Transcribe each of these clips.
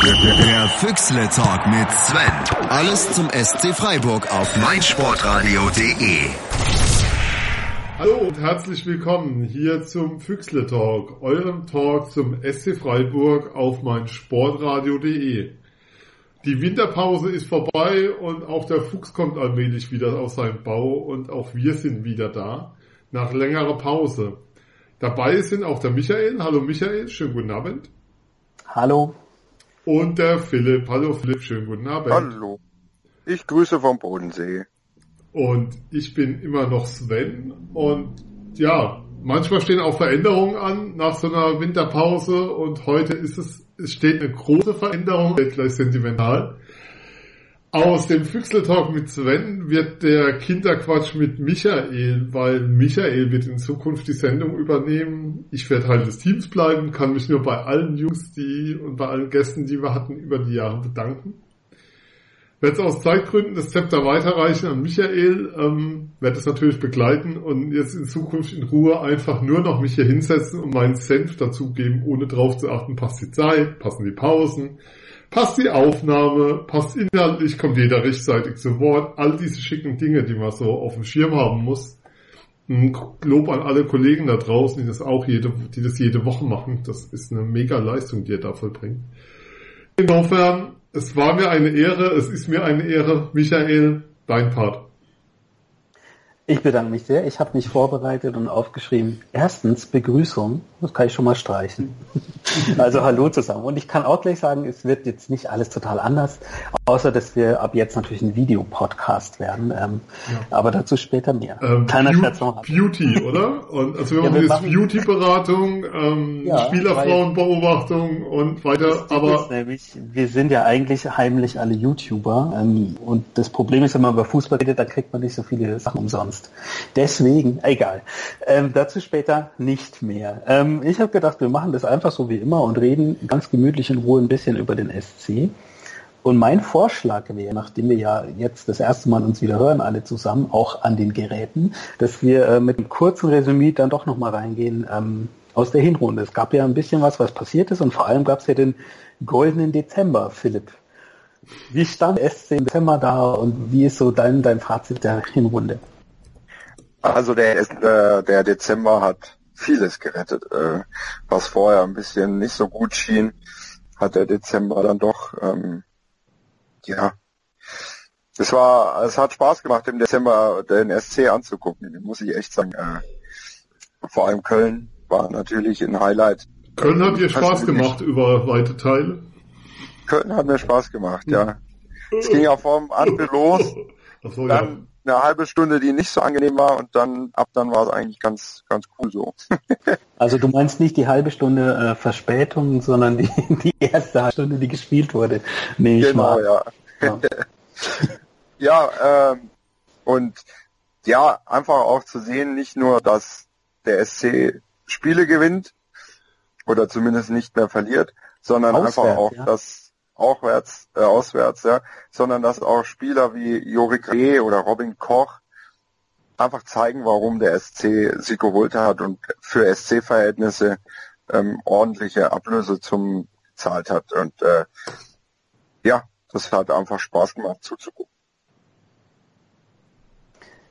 Der Füchsle Talk mit Sven. Alles zum SC Freiburg auf meinsportradio.de. Hallo und herzlich willkommen hier zum Füchsle Talk, eurem Talk zum SC Freiburg auf meinsportradio.de. Die Winterpause ist vorbei und auch der Fuchs kommt allmählich wieder aus seinem Bau und auch wir sind wieder da nach längerer Pause. Dabei sind auch der Michael. Hallo Michael, schönen guten Abend. Hallo. Und der Philipp. Hallo Philipp, schönen guten Abend. Hallo. Ich grüße vom Bodensee. Und ich bin immer noch Sven. Und ja, manchmal stehen auch Veränderungen an nach so einer Winterpause. Und heute ist es, es steht eine große Veränderung, gleich sentimental. Aus dem Füchseltalk mit Sven wird der Kinderquatsch mit Michael, weil Michael wird in Zukunft die Sendung übernehmen. Ich werde Teil des Teams bleiben, kann mich nur bei allen Jungs die und bei allen Gästen, die wir hatten, über die Jahre bedanken. Werde es aus Zeitgründen das Zepter weiterreichen an Michael, ähm, werde es natürlich begleiten und jetzt in Zukunft in Ruhe einfach nur noch mich hier hinsetzen und meinen Senf dazugeben, ohne drauf zu achten, passt die Zeit, passen die Pausen, passt die Aufnahme, passt inhaltlich, kommt jeder rechtzeitig zu Wort, all diese schicken Dinge, die man so auf dem Schirm haben muss. Ein Lob an alle Kollegen da draußen, die das auch jede, die das jede Woche machen. Das ist eine mega Leistung, die ihr da vollbringt. Insofern, es war mir eine Ehre, es ist mir eine Ehre. Michael, dein Part. Ich bedanke mich sehr. Ich habe mich vorbereitet und aufgeschrieben. Erstens Begrüßung, das kann ich schon mal streichen. also hallo zusammen. Und ich kann auch gleich sagen, es wird jetzt nicht alles total anders, außer dass wir ab jetzt natürlich ein Videopodcast werden. Ähm, ja. Aber dazu später mehr. Ähm, Kleiner Scherz noch. Beauty, oder? Und also wir ja, machen jetzt Beauty-Beratung, ähm, ja, Spielerfrauenbeobachtung und weiter. Aber nämlich, wir sind ja eigentlich heimlich alle YouTuber. Ähm, und das Problem ist, wenn man über Fußball redet, da kriegt man nicht so viele Sachen umsonst sonst. Deswegen, egal. Ähm, dazu später nicht mehr. Ähm, ich habe gedacht, wir machen das einfach so wie immer und reden ganz gemütlich in Ruhe ein bisschen über den SC. Und mein Vorschlag wäre, nachdem wir ja jetzt das erste Mal uns wieder hören, alle zusammen, auch an den Geräten, dass wir äh, mit einem kurzen Resümee dann doch nochmal reingehen ähm, aus der Hinrunde. Es gab ja ein bisschen was, was passiert ist und vor allem gab es ja den goldenen Dezember, Philipp. Wie stand SC im Dezember da und wie ist so dein, dein Fazit der Hinrunde? Also der, äh, der Dezember hat vieles gerettet. Äh, was vorher ein bisschen nicht so gut schien, hat der Dezember dann doch, ähm, ja, es war, es hat Spaß gemacht im Dezember den SC anzugucken, muss ich echt sagen. Äh, vor allem Köln war natürlich ein Highlight. Köln hat dir Spaß gemacht über weite Teile? Köln hat mir Spaß gemacht, ja. Es ging ja vom Anfang los. So, dann eine halbe Stunde, die nicht so angenehm war und dann ab dann war es eigentlich ganz ganz cool so. also du meinst nicht die halbe Stunde äh, Verspätung, sondern die, die erste halbe Stunde, die gespielt wurde. Nee, genau, ja. Ja, ja ähm, und ja, einfach auch zu sehen, nicht nur, dass der SC Spiele gewinnt oder zumindest nicht mehr verliert, sondern Auswärts, einfach auch, ja. dass aufwärts, äh, auswärts, ja, sondern dass auch Spieler wie Jorik Reh oder Robin Koch einfach zeigen, warum der SC sie geholt hat und für SC-Verhältnisse ähm, ordentliche Ablöse zum gezahlt hat. Und äh, ja, das hat einfach Spaß gemacht zuzugucken.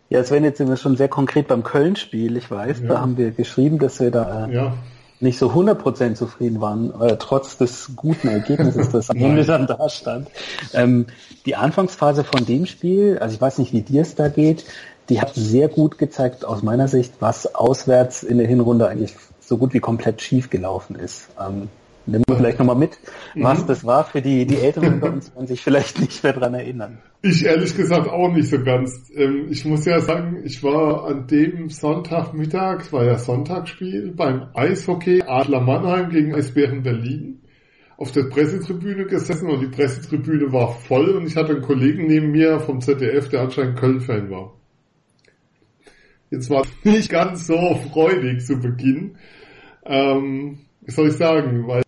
Ja, Sven, jetzt sind wir schon sehr konkret beim Köln-Spiel. Ich weiß, ja. da haben wir geschrieben, dass wir da äh, ja nicht so 100% zufrieden waren, äh, trotz des guten Ergebnisses, das am Ende dann da stand. Ähm, die Anfangsphase von dem Spiel, also ich weiß nicht, wie dir es da geht, die hat sehr gut gezeigt, aus meiner Sicht, was auswärts in der Hinrunde eigentlich so gut wie komplett schief gelaufen ist. Ähm, Nimm wir vielleicht nochmal mit, was mhm. das war für die, die Älteren unter uns, die sich vielleicht nicht mehr dran erinnern. Ich ehrlich gesagt auch nicht so ganz. Ähm, ich muss ja sagen, ich war an dem Sonntagmittag, es war ja Sonntagsspiel, beim Eishockey Adler Mannheim gegen Eisbären Berlin auf der Pressetribüne gesessen und die Pressetribüne war voll und ich hatte einen Kollegen neben mir vom ZDF, der anscheinend Köln-Fan war. Jetzt war es nicht ganz so freudig zu Beginn. Ähm, wie soll ich sagen, weil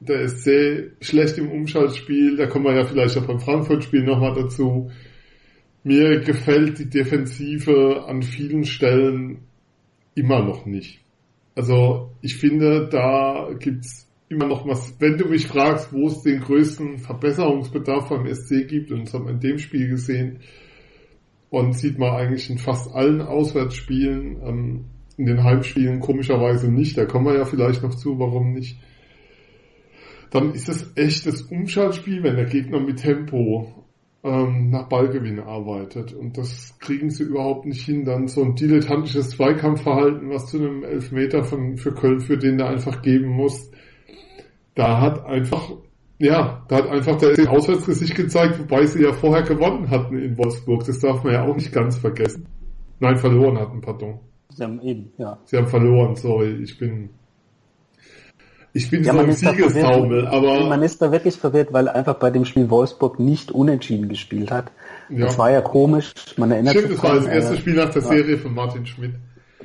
der SC schlecht im Umschaltspiel, da kommen wir ja vielleicht auch beim Frankfurt-Spiel nochmal dazu. Mir gefällt die Defensive an vielen Stellen immer noch nicht. Also ich finde, da gibt's immer noch was, wenn du mich fragst, wo es den größten Verbesserungsbedarf beim SC gibt, und das haben wir in dem Spiel gesehen, und sieht man eigentlich in fast allen Auswärtsspielen, ähm, in den Heimspielen komischerweise nicht, da kommen wir ja vielleicht noch zu, warum nicht. Dann ist es echt das Umschaltspiel, wenn der Gegner mit Tempo ähm, nach Ballgewinn arbeitet. Und das kriegen sie überhaupt nicht hin. Dann so ein dilettantisches Zweikampfverhalten, was zu einem Elfmeter von, für Köln, für den da einfach geben muss. Da hat einfach, ja, da hat einfach der Auswärtsgesicht gezeigt, wobei sie ja vorher gewonnen hatten in Wolfsburg. Das darf man ja auch nicht ganz vergessen. Nein, verloren hatten, pardon. Sie haben eben, ja. Sie haben verloren, sorry, ich bin ich bin ja, so im Siegestaumel, aber... Man ist da wirklich verwirrt, weil einfach bei dem Spiel Wolfsburg nicht unentschieden gespielt hat. Ja. Das war ja komisch, man erinnert stimmt, sich Stimmt, das war das erste Spiel nach der Serie von Martin Schmidt.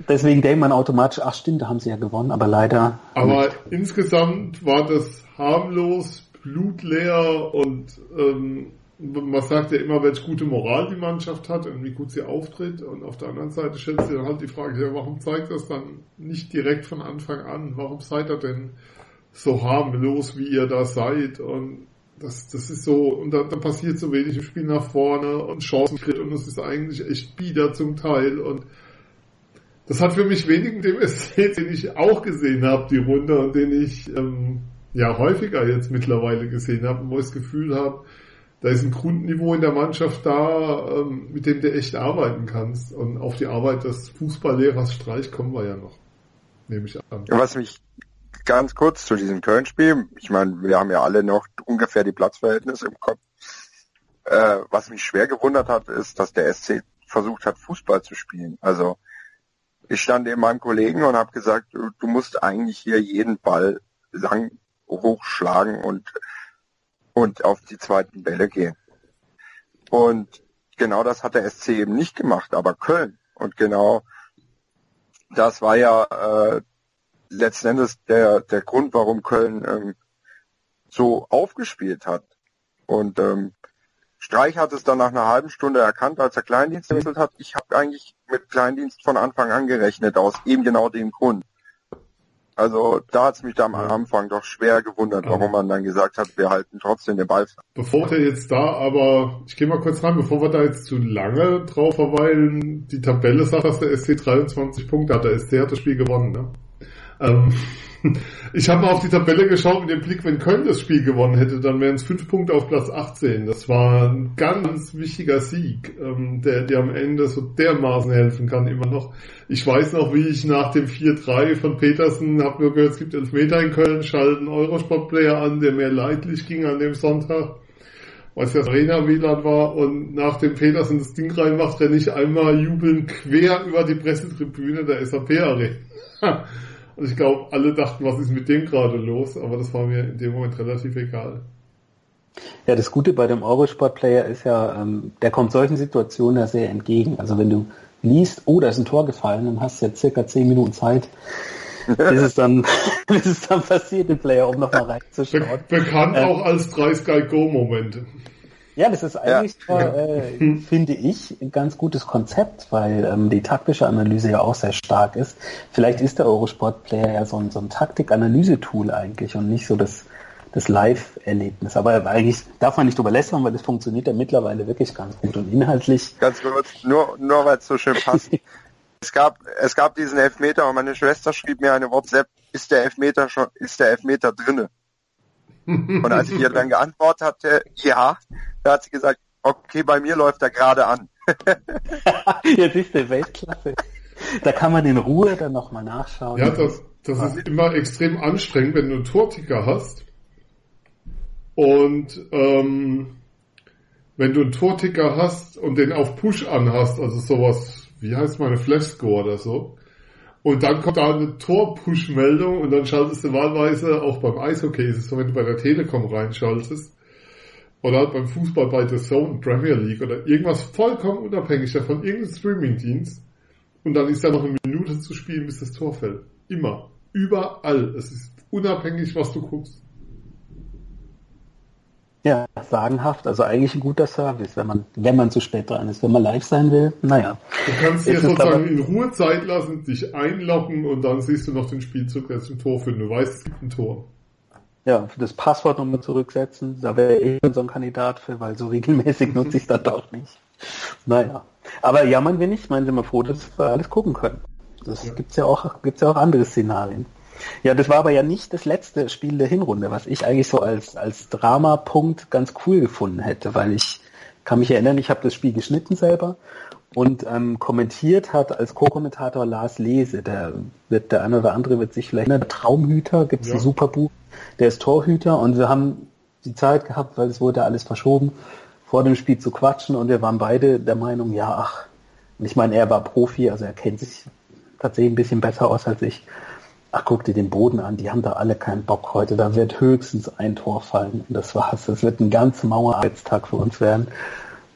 Deswegen denkt man automatisch, ach stimmt, da haben sie ja gewonnen, aber leider... Aber nicht. insgesamt war das harmlos, blutleer und ähm, man sagt ja immer, welche gute Moral die Mannschaft hat und wie gut sie auftritt. Und auf der anderen Seite stellt sich dann halt die Frage, ja, warum zeigt das dann nicht direkt von Anfang an? Warum seid ihr denn so harmlos, wie ihr da seid? Und das, das ist so, und da, da passiert so wenig im Spiel nach vorne und Chancenkrieg und es ist eigentlich echt bieder zum Teil und das hat für mich wenig mit dem SC, den ich auch gesehen habe, die Runde und den ich ähm, ja häufiger jetzt mittlerweile gesehen habe, wo ich das Gefühl habe, da ist ein Grundniveau in der Mannschaft da, ähm, mit dem du echt arbeiten kannst. Und auf die Arbeit des Fußballlehrers Streich kommen wir ja noch, nehme ich an. Was mich ganz kurz zu diesem Köln-Spiel, ich meine, wir haben ja alle noch ungefähr die Platzverhältnisse im Kopf. Äh, was mich schwer gewundert hat, ist, dass der SC versucht hat, Fußball zu spielen. Also ich stand neben meinem Kollegen und habe gesagt, du, du musst eigentlich hier jeden Ball lang hochschlagen und und auf die zweiten Bälle gehen. Und genau das hat der SC eben nicht gemacht, aber Köln. Und genau das war ja äh, letzten Endes der, der Grund, warum Köln ähm, so aufgespielt hat. Und ähm, Streich hat es dann nach einer halben Stunde erkannt, als er Kleindienst gewechselt hat. Ich habe eigentlich mit Kleindienst von Anfang an gerechnet, aus eben genau dem Grund. Also da hat es mich da am Anfang doch schwer gewundert, warum man dann gesagt hat, wir halten trotzdem den Ball. Bevor wir jetzt da, aber ich gehe mal kurz rein, bevor wir da jetzt zu lange drauf verweilen, die Tabelle sagt, dass der SC 23 Punkte hat. Der SC hat das Spiel gewonnen, ne? Ähm, ich habe mal auf die Tabelle geschaut mit dem Blick, wenn Köln das Spiel gewonnen hätte, dann wären es fünf Punkte auf Platz 18. Das war ein ganz wichtiger Sieg, ähm, der dir am Ende so dermaßen helfen kann immer noch. Ich weiß noch, wie ich nach dem 4-3 von Petersen, habe nur gehört, es gibt Elfmeter in Köln, schalten Eurosport-Player an, der mehr leidlich ging an dem Sonntag weil es ja Arena WLAN war und nach dem Petersen das Ding reinmacht, renne ich einmal jubeln quer über die Pressetribüne der SAP Arena. Und ich glaube, alle dachten, was ist mit dem gerade los, aber das war mir in dem Moment relativ egal. Ja, das Gute bei dem Eurosport-Player ist ja, ähm, der kommt solchen Situationen ja sehr entgegen. Also wenn du liest, oh, da ist ein Tor gefallen, dann hast du ja circa zehn Minuten Zeit, bis es dann, bis es dann passiert im Player, um nochmal reinzuschauen. Be bekannt ähm, auch als 3 Sky Go Momente. Ja, das ist eigentlich, ja. äh, finde ich, ein ganz gutes Konzept, weil ähm, die taktische Analyse ja auch sehr stark ist. Vielleicht ist der Eurosport-Player ja so ein, so ein Taktik-Analyse-Tool eigentlich und nicht so das, das Live-Erlebnis. Aber eigentlich darf man nicht drüber lästern, weil das funktioniert ja mittlerweile wirklich ganz gut und inhaltlich. Ganz kurz, nur, nur weil es so schön passt. es gab, es gab diesen Elfmeter und meine Schwester schrieb mir eine WhatsApp, ist der Elfmeter schon, ist der Elfmeter drinne? Und als ich ihr dann geantwortet hatte, ja, da hat sie gesagt, okay, bei mir läuft er gerade an. Jetzt ist der Weltklasse. Da kann man in Ruhe dann nochmal nachschauen. Ja, das, das ist immer extrem anstrengend, wenn du einen Torticker hast. Und ähm, wenn du einen Torticker hast und den auf Push an hast, also sowas, wie heißt meine Flashscore oder so, und dann kommt da eine Tor-Push-Meldung und dann schaltest du wahlweise, auch beim Eishockey ist es so, wenn du bei der Telekom reinschaltest, oder halt beim Fußball bei The Zone, Premier League oder irgendwas vollkommen unabhängig davon, irgendein Streaming-Dienst, und dann ist da noch eine Minute zu spielen, bis das Tor fällt. Immer. Überall. Es ist unabhängig, was du guckst. Ja, sagenhaft. Also eigentlich ein guter Service, wenn man, wenn man zu spät dran ist. Wenn man live sein will, naja. Du kannst dir sozusagen in Ruhe Zeit lassen, dich einloggen und dann siehst du noch den Spielzug, der zum Tor führt. Du weißt, es gibt ein Tor. Ja, das Passwort nochmal zurücksetzen. Da wäre ich so ein Kandidat für, weil so regelmäßig nutze ich es dann doch nicht. Naja. Aber jammern wir nicht, meinen Sie mal froh, dass wir alles gucken können. Das ja. gibt's ja auch, gibt's ja auch andere Szenarien. Ja, das war aber ja nicht das letzte Spiel der Hinrunde, was ich eigentlich so als, als Dramapunkt ganz cool gefunden hätte, weil ich kann mich erinnern, ich habe das Spiel geschnitten selber und ähm, kommentiert hat als Co-Kommentator Lars Lese. Der wird der eine oder andere wird sich vielleicht der Traumhüter gibt's ja. ein super Buch. Der ist Torhüter und wir haben die Zeit gehabt, weil es wurde alles verschoben, vor dem Spiel zu quatschen und wir waren beide der Meinung, ja, ach, und ich meine, er war Profi, also er kennt sich tatsächlich ein bisschen besser aus als ich. Ach, guck dir den Boden an, die haben da alle keinen Bock heute. Da wird höchstens ein Tor fallen. Und das war's. Das wird ein ganz Mauerarbeitstag für uns werden.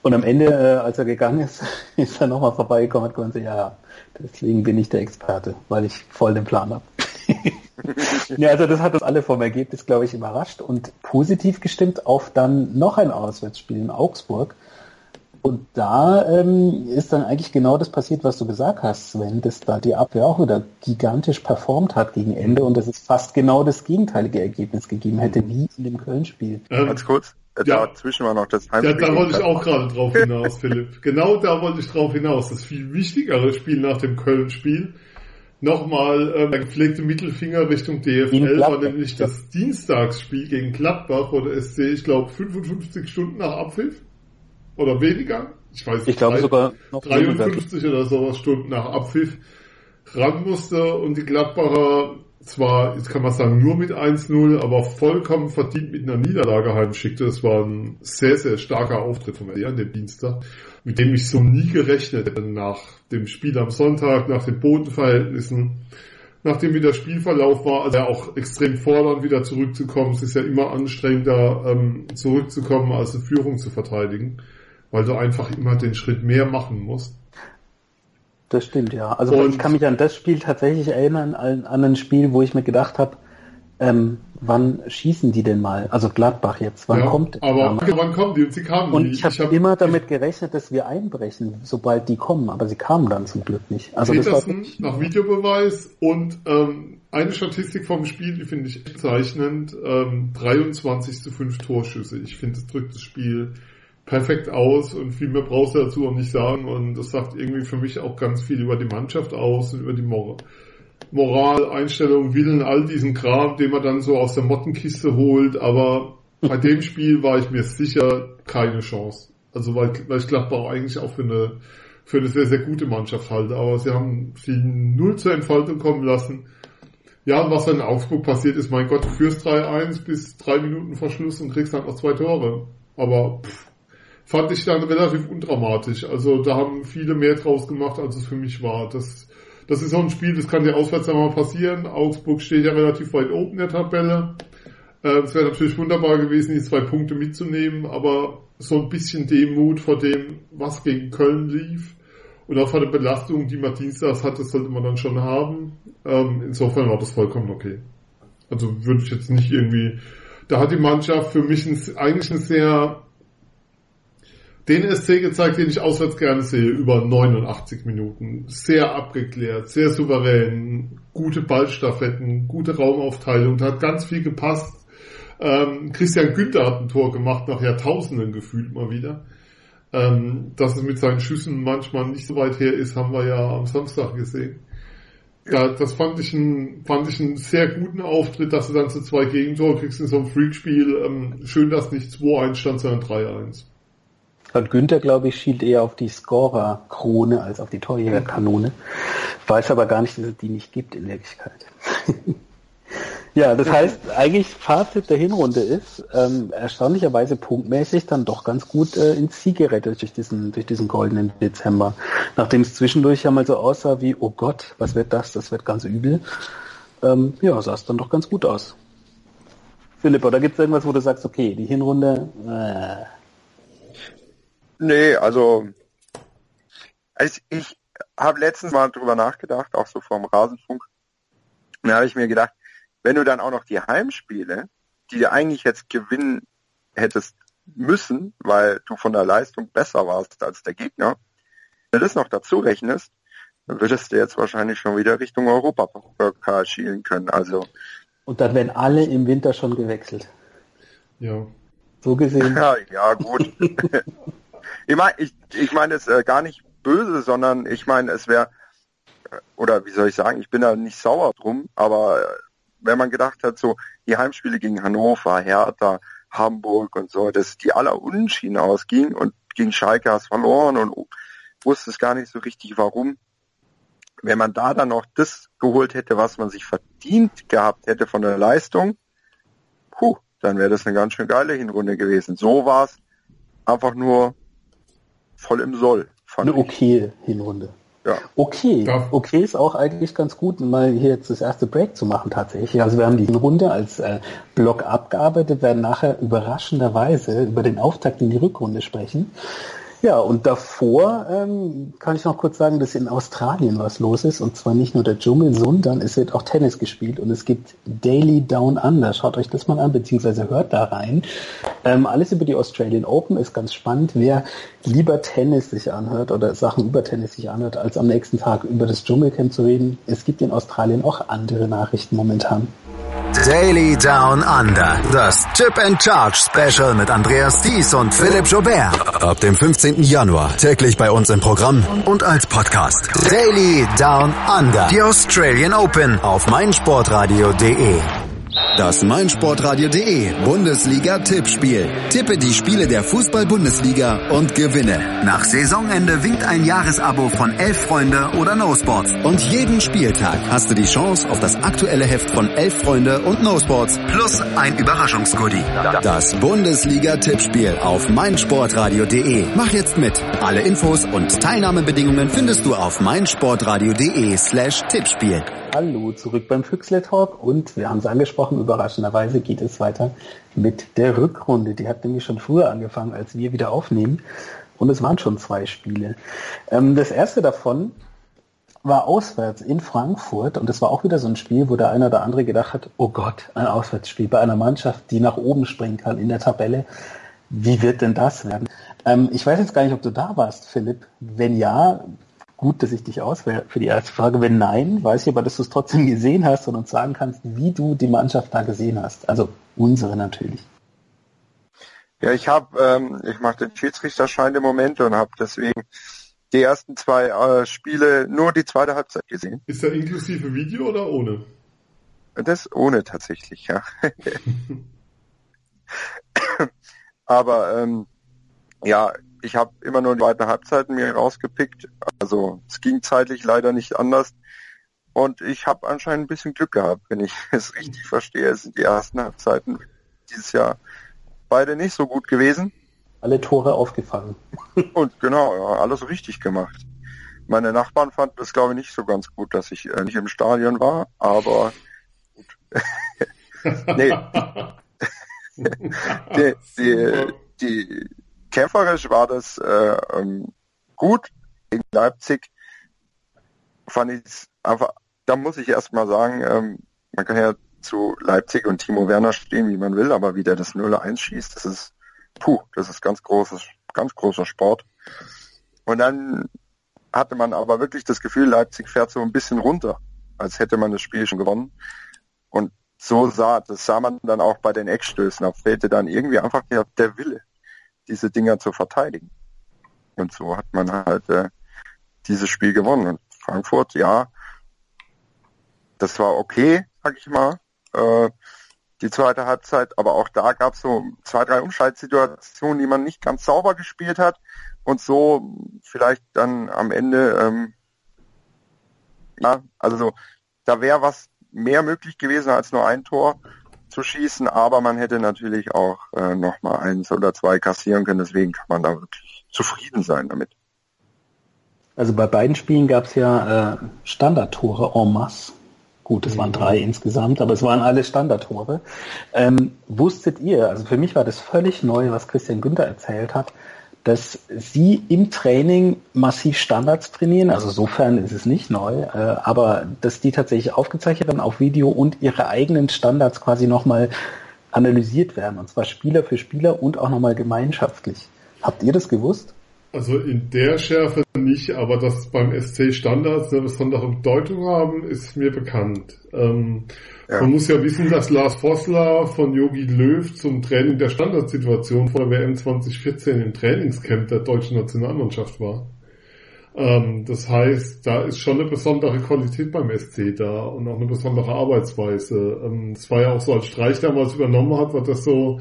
Und am Ende, äh, als er gegangen ist, ist er nochmal vorbeigekommen und hat gesagt, ja, deswegen bin ich der Experte, weil ich voll den Plan habe. ja, also das hat uns alle vom Ergebnis, glaube ich, überrascht und positiv gestimmt auf dann noch ein Auswärtsspiel in Augsburg. Und da ähm, ist dann eigentlich genau das passiert, was du gesagt hast, Sven, dass da die Abwehr auch wieder gigantisch performt hat gegen Ende und dass es fast genau das gegenteilige Ergebnis gegeben hätte, wie in dem Köln-Spiel. Ähm, Ganz kurz, ja. dazwischen war noch das Heimspiel. Ja, da wollte ich auch gerade drauf hinaus, Philipp. Genau da wollte ich drauf hinaus. Das viel wichtigere Spiel nach dem Köln-Spiel. Nochmal äh, der gepflegte Mittelfinger Richtung DFL war nämlich das Dienstagsspiel gegen Gladbach, wo der SC, ich glaube, 55 Stunden nach Abpfiff oder weniger. Ich weiß nicht. Ich glaube sogar noch 53 oder sowas Stunden nach Abpfiff ran musste und die Gladbacher zwar, jetzt kann man sagen, nur mit 1-0, aber vollkommen verdient mit einer Niederlage heimschickte. Das war ein sehr, sehr starker Auftritt von mir an dem Dienstag, mit dem ich so nie gerechnet hätte nach dem Spiel am Sonntag, nach den Bodenverhältnissen, nachdem wie der Spielverlauf war, also auch extrem fordernd wieder zurückzukommen. Es ist ja immer anstrengender, ähm, zurückzukommen, als eine Führung zu verteidigen, weil du einfach immer den Schritt mehr machen musst. Das stimmt, ja. Also und ich kann mich an das Spiel tatsächlich erinnern, an, an ein Spiel, wo ich mir gedacht habe, ähm, wann schießen die denn mal? Also Gladbach jetzt, wann ja, kommt Aber okay, wann kommen die? Und sie kamen Und ich habe hab immer damit gerechnet, dass wir einbrechen, sobald die kommen, aber sie kamen dann zum Glück nicht. Also Petersen das war nach Videobeweis und ähm, eine Statistik vom Spiel, die finde ich bezeichnend, ähm, 23 zu 5 Torschüsse. Ich finde, das drückt das Spiel perfekt aus und viel mehr brauchst du dazu auch nicht sagen und das sagt irgendwie für mich auch ganz viel über die Mannschaft aus und über die Moral, Moral Einstellung, Willen, all diesen Kram, den man dann so aus der Mottenkiste holt, aber bei dem Spiel war ich mir sicher keine Chance. Also weil, weil ich Gladbach eigentlich auch für eine für eine sehr, sehr gute Mannschaft halte, aber sie haben sie null zur Entfaltung kommen lassen. Ja, was dann in Augsburg passiert ist, mein Gott, du führst 3-1 bis drei Minuten vor Schluss und kriegst dann noch zwei Tore. Aber pff, fand ich dann relativ undramatisch. Also da haben viele mehr draus gemacht, als es für mich war. Das, das ist auch ein Spiel, das kann dir auswärts mal passieren. Augsburg steht ja relativ weit oben in der Tabelle. Äh, es wäre natürlich wunderbar gewesen, die zwei Punkte mitzunehmen, aber so ein bisschen Demut vor dem, was gegen Köln lief und auch vor der Belastung, die man dienstags hat, das sollte man dann schon haben. Ähm, insofern war das vollkommen okay. Also würde ich jetzt nicht irgendwie, da hat die Mannschaft für mich ein, eigentlich eine sehr den SC gezeigt, den ich auswärts gerne sehe, über 89 Minuten. Sehr abgeklärt, sehr souverän, gute Ballstaffetten, gute Raumaufteilung, da hat ganz viel gepasst. Ähm, Christian Günther hat ein Tor gemacht, nach Jahrtausenden gefühlt mal wieder. Ähm, dass es mit seinen Schüssen manchmal nicht so weit her ist, haben wir ja am Samstag gesehen. Ja, das fand ich, ein, fand ich einen sehr guten Auftritt, dass du dann zu zwei Gegentore kriegst in so einem Freakspiel. Ähm, schön, dass nicht 2-1 stand, sondern 3-1. Und Günther, glaube ich, schielt eher auf die Scorer-Krone als auf die Torjägerkanone. Weiß aber gar nicht, dass es die nicht gibt in Wirklichkeit. ja, das heißt, eigentlich Fazit der Hinrunde ist, ähm, erstaunlicherweise punktmäßig dann doch ganz gut äh, ins Ziel gerettet durch diesen, durch diesen goldenen Dezember. Nachdem es zwischendurch ja mal so aussah wie, oh Gott, was wird das? Das wird ganz übel. Ähm, ja, sah es dann doch ganz gut aus. Philipp, oder gibt es irgendwas, wo du sagst, okay, die Hinrunde, äh, Nee, also, also ich habe letztens mal drüber nachgedacht, auch so vom Rasenfunk. Da habe ich mir gedacht, wenn du dann auch noch die Heimspiele, die du eigentlich jetzt gewinnen hättest müssen, weil du von der Leistung besser warst als der Gegner, wenn du das noch dazu rechnest, dann würdest du jetzt wahrscheinlich schon wieder Richtung Europapokal schielen können. Also Und dann werden alle im Winter schon gewechselt. Ja. So gesehen. Ja, ja gut. ich meine, ich, ich meine es äh, gar nicht böse, sondern ich meine, es wäre, äh, oder wie soll ich sagen, ich bin da nicht sauer drum, aber äh, wenn man gedacht hat, so die Heimspiele gegen Hannover, Hertha, Hamburg und so, dass die aller Unentschieden ausgingen und gegen Schalke hast verloren und wusste es gar nicht so richtig warum. Wenn man da dann noch das geholt hätte, was man sich verdient gehabt hätte von der Leistung, puh, dann wäre das eine ganz schön geile Hinrunde gewesen. So war es einfach nur voll im Soll. Eine okay Hinrunde. Ja. Okay, ja. okay ist auch eigentlich ganz gut, mal hier jetzt das erste Break zu machen tatsächlich. Also wir haben die Hinrunde als äh, Block abgearbeitet, werden nachher überraschenderweise über den Auftakt in die Rückrunde sprechen. Ja, und davor ähm, kann ich noch kurz sagen, dass in Australien was los ist. Und zwar nicht nur der Dschungel, sondern es wird auch Tennis gespielt und es gibt Daily Down Under. Schaut euch das mal an, beziehungsweise hört da rein. Ähm, alles über die Australian Open ist ganz spannend. Wer lieber Tennis sich anhört oder Sachen über Tennis sich anhört, als am nächsten Tag über das Dschungelcamp zu reden, es gibt in Australien auch andere Nachrichten momentan. Daily Down Under. Das Chip and Charge Special mit Andreas Thies und Philipp Jobert. Ab dem 15. Januar täglich bei uns im Programm und als Podcast. Daily Down Under. Die Australian Open auf meinsportradio.de. Das meinsportradio.de Bundesliga-Tippspiel. Tippe die Spiele der Fußball-Bundesliga und gewinne. Nach Saisonende winkt ein Jahresabo von Elf Freunde oder No Sports. Und jeden Spieltag hast du die Chance auf das aktuelle Heft von Elf Freunde und No Sports plus ein Überraschungsgoodie. Das Bundesliga-Tippspiel auf meinsportradio.de. Mach jetzt mit. Alle Infos und Teilnahmebedingungen findest du auf meinsportradio.de slash Tippspiel. Hallo, zurück beim Füchsle Talk und wir haben es angesprochen, überraschenderweise geht es weiter mit der Rückrunde. Die hat nämlich schon früher angefangen, als wir wieder aufnehmen und es waren schon zwei Spiele. Ähm, das erste davon war auswärts in Frankfurt und es war auch wieder so ein Spiel, wo der eine oder andere gedacht hat, oh Gott, ein Auswärtsspiel bei einer Mannschaft, die nach oben springen kann in der Tabelle. Wie wird denn das werden? Ähm, ich weiß jetzt gar nicht, ob du da warst, Philipp. Wenn ja, gut, dass ich dich auswähle für die erste Frage. Wenn nein, weiß ich aber, dass du es trotzdem gesehen hast und uns sagen kannst, wie du die Mannschaft da gesehen hast. Also unsere natürlich. Ja, ich habe, ähm, ich mache den Schiedsrichterschein im Moment und habe deswegen die ersten zwei äh, Spiele nur die zweite Halbzeit gesehen. Ist er inklusive Video oder ohne? Das ohne tatsächlich, ja. Aber ähm, ja, ich habe immer nur die zweiten Halbzeiten mir rausgepickt. Also es ging zeitlich leider nicht anders. Und ich habe anscheinend ein bisschen Glück gehabt, wenn ich es richtig verstehe. Es sind die ersten Halbzeiten dieses Jahr beide nicht so gut gewesen. Alle Tore aufgefangen. Und genau, ja, alles richtig gemacht. Meine Nachbarn fanden es, glaube ich, nicht so ganz gut, dass ich äh, nicht im Stadion war, aber gut. nee. die, die, die, kämpferisch war das äh, ähm, gut. In Leipzig fand ich einfach, da muss ich erstmal sagen, ähm, man kann ja zu Leipzig und Timo Werner stehen, wie man will, aber wie der das 0-1 schießt, das ist, puh, das ist ganz großes, ganz großer Sport. Und dann hatte man aber wirklich das Gefühl, Leipzig fährt so ein bisschen runter, als hätte man das Spiel schon gewonnen. Und so sah, das sah man dann auch bei den Eckstößen, da fehlte dann irgendwie einfach der, der Wille diese Dinger zu verteidigen. Und so hat man halt äh, dieses Spiel gewonnen. Und Frankfurt, ja, das war okay, sag ich mal. Äh, die zweite Halbzeit, aber auch da gab es so zwei, drei Umschaltsituationen, die man nicht ganz sauber gespielt hat und so vielleicht dann am Ende, ähm, ja, also da wäre was mehr möglich gewesen als nur ein Tor zu schießen, aber man hätte natürlich auch äh, noch mal eins oder zwei kassieren können. Deswegen kann man da wirklich zufrieden sein damit. Also bei beiden Spielen gab es ja äh, Standardtore en masse. Gut, es waren mhm. drei insgesamt, aber es waren alle Standardtore. Ähm, wusstet ihr, also für mich war das völlig neu, was Christian Günther erzählt hat, dass sie im Training massiv Standards trainieren, also sofern ist es nicht neu, äh, aber dass die tatsächlich aufgezeichnet werden auf Video und ihre eigenen Standards quasi nochmal analysiert werden, und zwar Spieler für Spieler und auch nochmal gemeinschaftlich. Habt ihr das gewusst? Also in der Schärfe nicht, aber dass beim SC Standards eine besondere Bedeutung haben, ist mir bekannt. Ähm, ja. Man muss ja wissen, dass Lars Vossler von Yogi Löw zum Training der Standardsituation vor der WM 2014 im Trainingscamp der deutschen Nationalmannschaft war. Ähm, das heißt, da ist schon eine besondere Qualität beim SC da und auch eine besondere Arbeitsweise. Ähm, war ja auch so, als Streich damals übernommen hat, war das so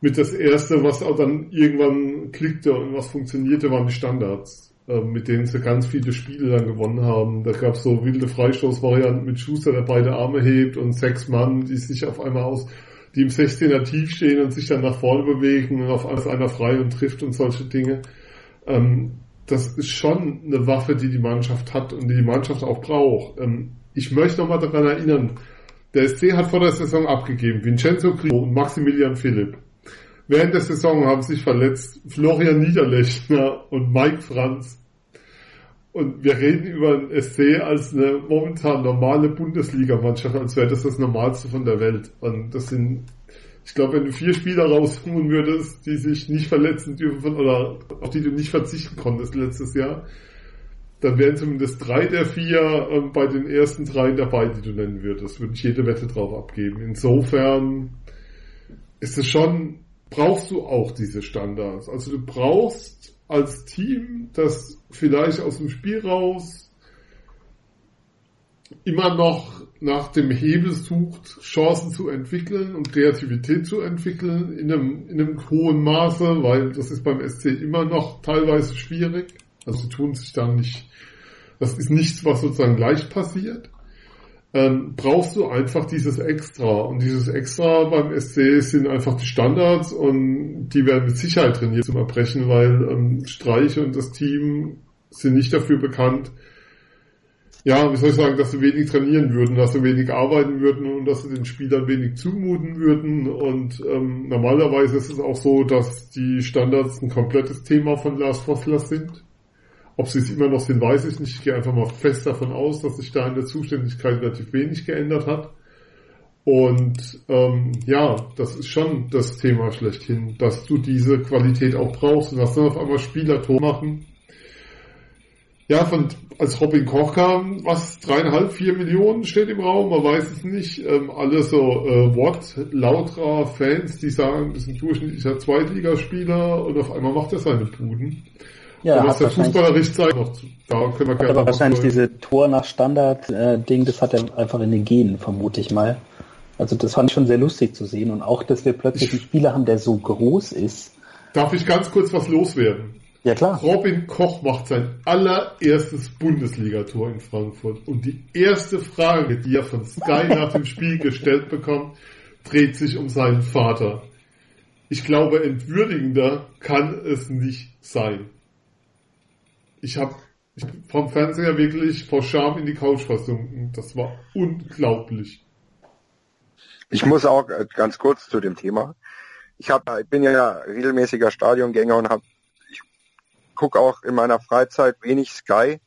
mit das erste, was auch dann irgendwann klickte und was funktionierte, waren die Standards, mit denen sie ganz viele Spiele dann gewonnen haben. Da gab es so wilde Freistoßvarianten mit Schuster, der beide Arme hebt und sechs Mann, die sich auf einmal aus, die im 16er tief stehen und sich dann nach vorne bewegen und auf einmal einer frei und trifft und solche Dinge. Ähm, das ist schon eine Waffe, die die Mannschaft hat und die die Mannschaft auch braucht. Ähm, ich möchte nochmal daran erinnern, der SC hat vor der Saison abgegeben, Vincenzo Grillo und Maximilian Philipp. Während der Saison haben sich verletzt Florian Niederlechner und Mike Franz. Und wir reden über den SC als eine momentan normale Bundesligamannschaft, als wäre das das Normalste von der Welt. Und das sind, ich glaube, wenn du vier Spieler rausholen würdest, die sich nicht verletzen dürfen oder auf die du nicht verzichten konntest letztes Jahr, dann wären zumindest drei der vier ähm, bei den ersten drei dabei, die du nennen würdest. Würde ich jede Wette drauf abgeben. Insofern ist es schon brauchst du auch diese Standards. Also du brauchst als Team, das vielleicht aus dem Spiel raus immer noch nach dem Hebel sucht, Chancen zu entwickeln und Kreativität zu entwickeln in einem, in einem hohen Maße, weil das ist beim SC immer noch teilweise schwierig. Also sie tun sich da nicht, das ist nichts, was sozusagen leicht passiert ähm, brauchst du einfach dieses Extra. Und dieses Extra beim SC sind einfach die Standards und die werden mit Sicherheit trainiert zum Erbrechen, weil ähm, Streich und das Team sind nicht dafür bekannt, ja, wie soll ich sagen, dass sie wenig trainieren würden, dass sie wenig arbeiten würden und dass sie den Spielern wenig zumuten würden. Und ähm, normalerweise ist es auch so, dass die Standards ein komplettes Thema von Lars Vossler sind. Ob sie es immer noch sind, weiß ich nicht. Ich gehe einfach mal fest davon aus, dass sich da in der Zuständigkeit relativ wenig geändert hat. Und ähm, ja, das ist schon das Thema schlechthin, dass du diese Qualität auch brauchst und dass dann auf einmal Spieler Tor machen. Ja, von, als Robin Koch kam, was dreieinhalb, vier Millionen steht im Raum, man weiß es nicht. Ähm, alle so äh, Watt, lauterer Fans, die sagen, das ist ein durchschnittlicher Zweitligaspieler und auf einmal macht er seine Buden. Ja, was der Fußballerricht sagt, noch, da können wir gerne Aber wahrscheinlich diese Tor nach Standard-Ding, äh, das hat er einfach in den Genen, vermute ich mal. Also das fand ich schon sehr lustig zu sehen und auch, dass wir plötzlich einen Spieler haben, der so groß ist. Darf ich ganz kurz was loswerden? Ja klar. Robin Koch macht sein allererstes Bundesligator in Frankfurt und die erste Frage, die er von Sky nach dem Spiel gestellt bekommt, dreht sich um seinen Vater. Ich glaube, entwürdigender kann es nicht sein ich habe vom Fernseher wirklich vor Scham in die Couch versunken. Das war unglaublich. Ich muss auch äh, ganz kurz zu dem Thema. Ich hab, ich bin ja regelmäßiger Stadiongänger und habe ich gucke auch in meiner Freizeit wenig Sky,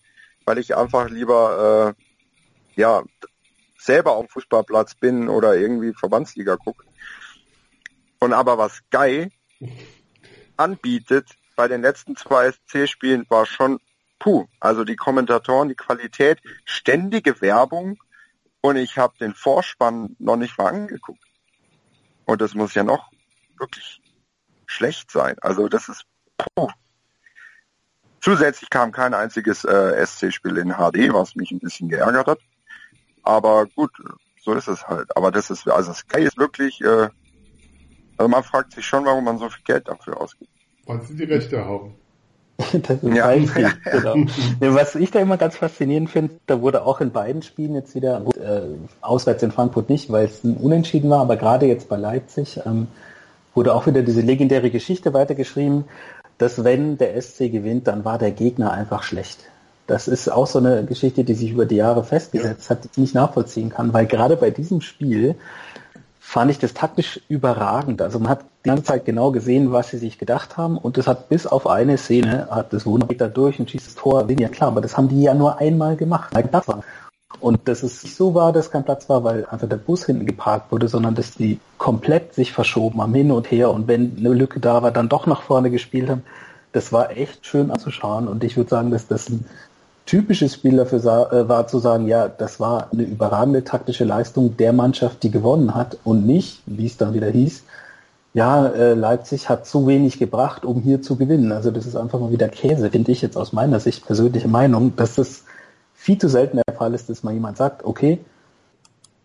weil ich einfach lieber äh, ja selber auf dem Fußballplatz bin oder irgendwie Verbandsliga gucke. Und aber was Sky anbietet, bei den letzten zwei SC-Spielen war schon puh. Also die Kommentatoren, die Qualität, ständige Werbung und ich habe den Vorspann noch nicht mal angeguckt. Und das muss ja noch wirklich schlecht sein. Also das ist puh. Zusätzlich kam kein einziges äh, SC-Spiel in HD, was mich ein bisschen geärgert hat. Aber gut, so ist es halt. Aber das ist, also Sky ist wirklich, äh, also man fragt sich schon, warum man so viel Geld dafür ausgibt. Wann sie die Rechte haben. das ist ja. Beispiel, genau. Was ich da immer ganz faszinierend finde, da wurde auch in beiden Spielen jetzt wieder, äh, auswärts in Frankfurt nicht, weil es ein Unentschieden war, aber gerade jetzt bei Leipzig ähm, wurde auch wieder diese legendäre Geschichte weitergeschrieben, dass wenn der SC gewinnt, dann war der Gegner einfach schlecht. Das ist auch so eine Geschichte, die sich über die Jahre festgesetzt ja. hat, die ich nicht nachvollziehen kann, weil gerade bei diesem Spiel fand ich das taktisch überragend. Also man hat die ganze Zeit genau gesehen, was sie sich gedacht haben und das hat bis auf eine Szene, hat das Wunder da durch und schießt das Tor, ja klar, aber das haben die ja nur einmal gemacht, weil Platz war. Und dass es nicht so war, dass kein Platz war, weil einfach der Bus hinten geparkt wurde, sondern dass die komplett sich verschoben haben, hin und her und wenn eine Lücke da war, dann doch nach vorne gespielt haben. das war echt schön anzuschauen und ich würde sagen, dass das ein typisches Spiel dafür äh, war zu sagen, ja, das war eine überragende taktische Leistung der Mannschaft, die gewonnen hat und nicht, wie es dann wieder hieß, ja, äh, Leipzig hat zu wenig gebracht, um hier zu gewinnen. Also das ist einfach mal wieder Käse, finde ich jetzt aus meiner Sicht persönliche Meinung, dass das viel zu selten der Fall ist, dass mal jemand sagt, okay,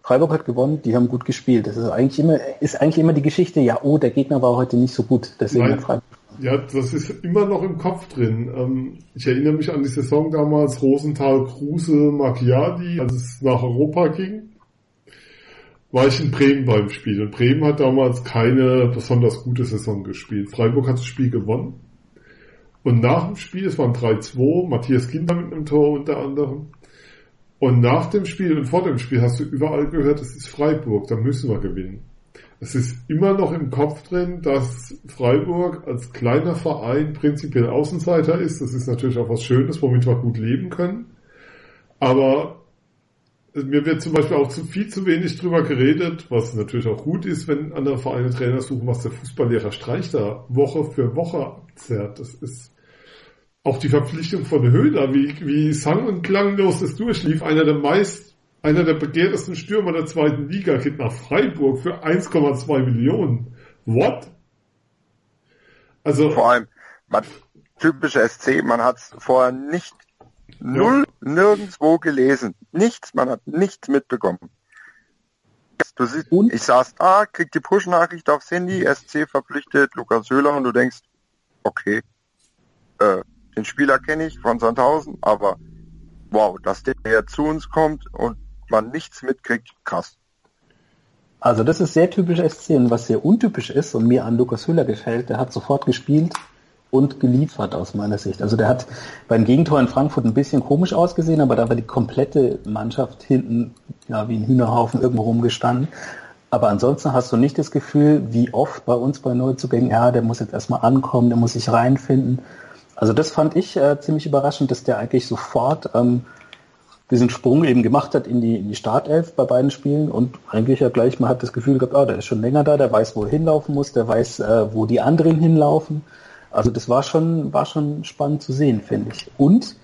Freiburg hat gewonnen, die haben gut gespielt. Das ist eigentlich immer, ist eigentlich immer die Geschichte, ja, oh, der Gegner war heute nicht so gut, deswegen Nein. hat Freiburg ja, das ist immer noch im Kopf drin. Ähm, ich erinnere mich an die Saison damals Rosenthal, Kruse, Macchiadi, als es nach Europa ging. War ich in Bremen beim Spiel. Und Bremen hat damals keine besonders gute Saison gespielt. Freiburg hat das Spiel gewonnen. Und nach dem Spiel, es waren 3-2, Matthias Kinder mit einem Tor unter anderem. Und nach dem Spiel und vor dem Spiel hast du überall gehört, es ist Freiburg, da müssen wir gewinnen es ist immer noch im Kopf drin, dass Freiburg als kleiner Verein prinzipiell Außenseiter ist. Das ist natürlich auch was Schönes, womit wir gut leben können. Aber mir wird zum Beispiel auch zu viel zu wenig drüber geredet, was natürlich auch gut ist, wenn andere Vereine Trainer suchen, was der Fußballlehrer Streich da Woche für Woche abzerrt. Das ist auch die Verpflichtung von Höhler, wie, wie sang- und klanglos das durchlief, einer der meist einer der begehrtesten Stürmer der zweiten Liga geht nach Freiburg für 1,2 Millionen. What? Also vor allem, man, typischer SC, man hat es vorher nicht null nirgendwo gelesen. Nichts, man hat nichts mitbekommen. Du siehst, und? ich saß da, krieg die Push-Nachricht aufs Handy, SC verpflichtet Lukas Höhler und du denkst, okay, äh, den Spieler kenne ich von Sandhausen, aber wow, dass der zu uns kommt und man nichts mitkriegt, krass. Also das ist sehr typisch SC und was sehr untypisch ist und mir an Lukas Höhler gefällt, der hat sofort gespielt und geliefert aus meiner Sicht. Also der hat beim Gegentor in Frankfurt ein bisschen komisch ausgesehen, aber da war die komplette Mannschaft hinten ja, wie ein Hühnerhaufen irgendwo rumgestanden. Aber ansonsten hast du nicht das Gefühl, wie oft bei uns bei Neuzugängen, ja, der muss jetzt erstmal ankommen, der muss sich reinfinden. Also das fand ich äh, ziemlich überraschend, dass der eigentlich sofort ähm, diesen Sprung eben gemacht hat in die, in die Startelf bei beiden Spielen und eigentlich ja gleich, man hat das Gefühl gehabt, ah, der ist schon länger da, der weiß, wo er hinlaufen muss, der weiß, äh, wo die anderen hinlaufen. Also das war schon, war schon spannend zu sehen, finde ich. Und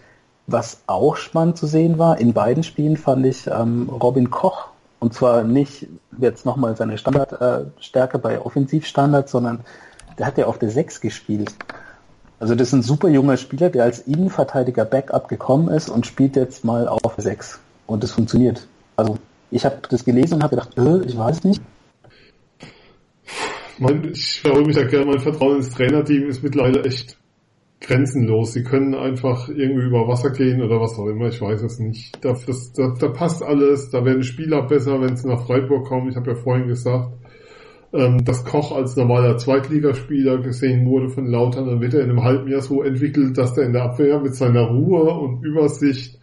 was auch spannend zu sehen war, in beiden Spielen fand ich ähm, Robin Koch, und zwar nicht jetzt nochmal seine Standardstärke äh, bei Offensivstandards, sondern der hat ja auf der 6 gespielt. Also das ist ein super junger Spieler, der als Innenverteidiger Backup gekommen ist und spielt jetzt mal auf 6. Und das funktioniert. Also ich habe das gelesen und habe gedacht, äh, ich weiß nicht. Mein, ich verhole mich da gerne, mein Vertrauen ins Trainerteam ist mittlerweile echt grenzenlos. Sie können einfach irgendwie über Wasser gehen oder was auch immer, ich weiß es nicht. Da, das, da, da passt alles, da werden Spieler besser, wenn sie nach Freiburg kommen. Ich habe ja vorhin gesagt, ähm, dass Koch als normaler Zweitligaspieler gesehen wurde von Lautern, dann wird er in einem halben Jahr so entwickelt, dass er in der Abwehr mit seiner Ruhe und Übersicht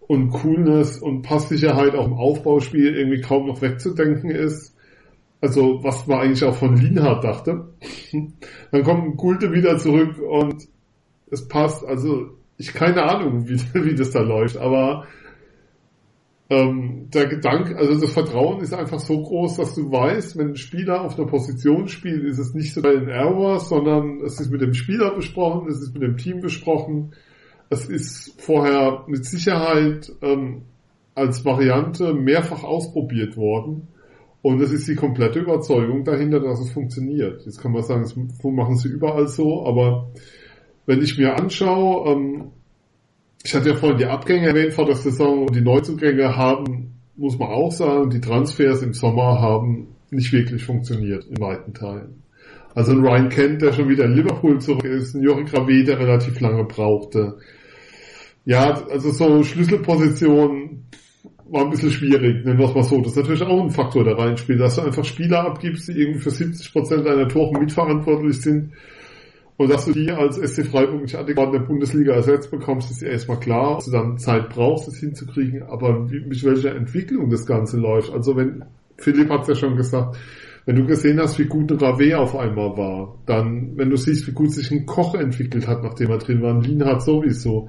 und Coolness und Passsicherheit auch im Aufbauspiel irgendwie kaum noch wegzudenken ist. Also was man eigentlich auch von Lienhardt dachte. Dann kommt Gulte wieder zurück und es passt. Also ich keine Ahnung, wie, wie das da läuft, aber ähm, der Gedanke, also das Vertrauen ist einfach so groß, dass du weißt, wenn ein Spieler auf einer Position spielt, ist es nicht so ein Error, sondern es ist mit dem Spieler besprochen, es ist mit dem Team besprochen, es ist vorher mit Sicherheit ähm, als Variante mehrfach ausprobiert worden. Und es ist die komplette Überzeugung dahinter, dass es funktioniert. Jetzt kann man sagen, das machen sie überall so, aber wenn ich mir anschaue, ähm, ich hatte ja vorhin die Abgänge erwähnt vor der Saison und die Neuzugänge haben, muss man auch sagen, die Transfers im Sommer haben nicht wirklich funktioniert in weiten Teilen. Also ein Ryan Kent, der schon wieder in Liverpool zurück ist, ein Joachim Gravé, der relativ lange brauchte. Ja, also so Schlüsselpositionen war ein bisschen schwierig, nennen wir es mal so. Das ist natürlich auch ein Faktor, der reinspielt, dass du einfach Spieler abgibst, die irgendwie für 70% deiner Tore mitverantwortlich sind und dass du die als SC Freiburg nicht adäquat in der Bundesliga ersetzt bekommst, ist ja erstmal klar, dass du dann Zeit brauchst, das hinzukriegen, aber mit welcher Entwicklung das Ganze läuft. Also wenn, Philipp hat es ja schon gesagt, wenn du gesehen hast, wie gut ein Rave auf einmal war, dann, wenn du siehst, wie gut sich ein Koch entwickelt hat, nachdem er drin war, ein Lienhardt sowieso,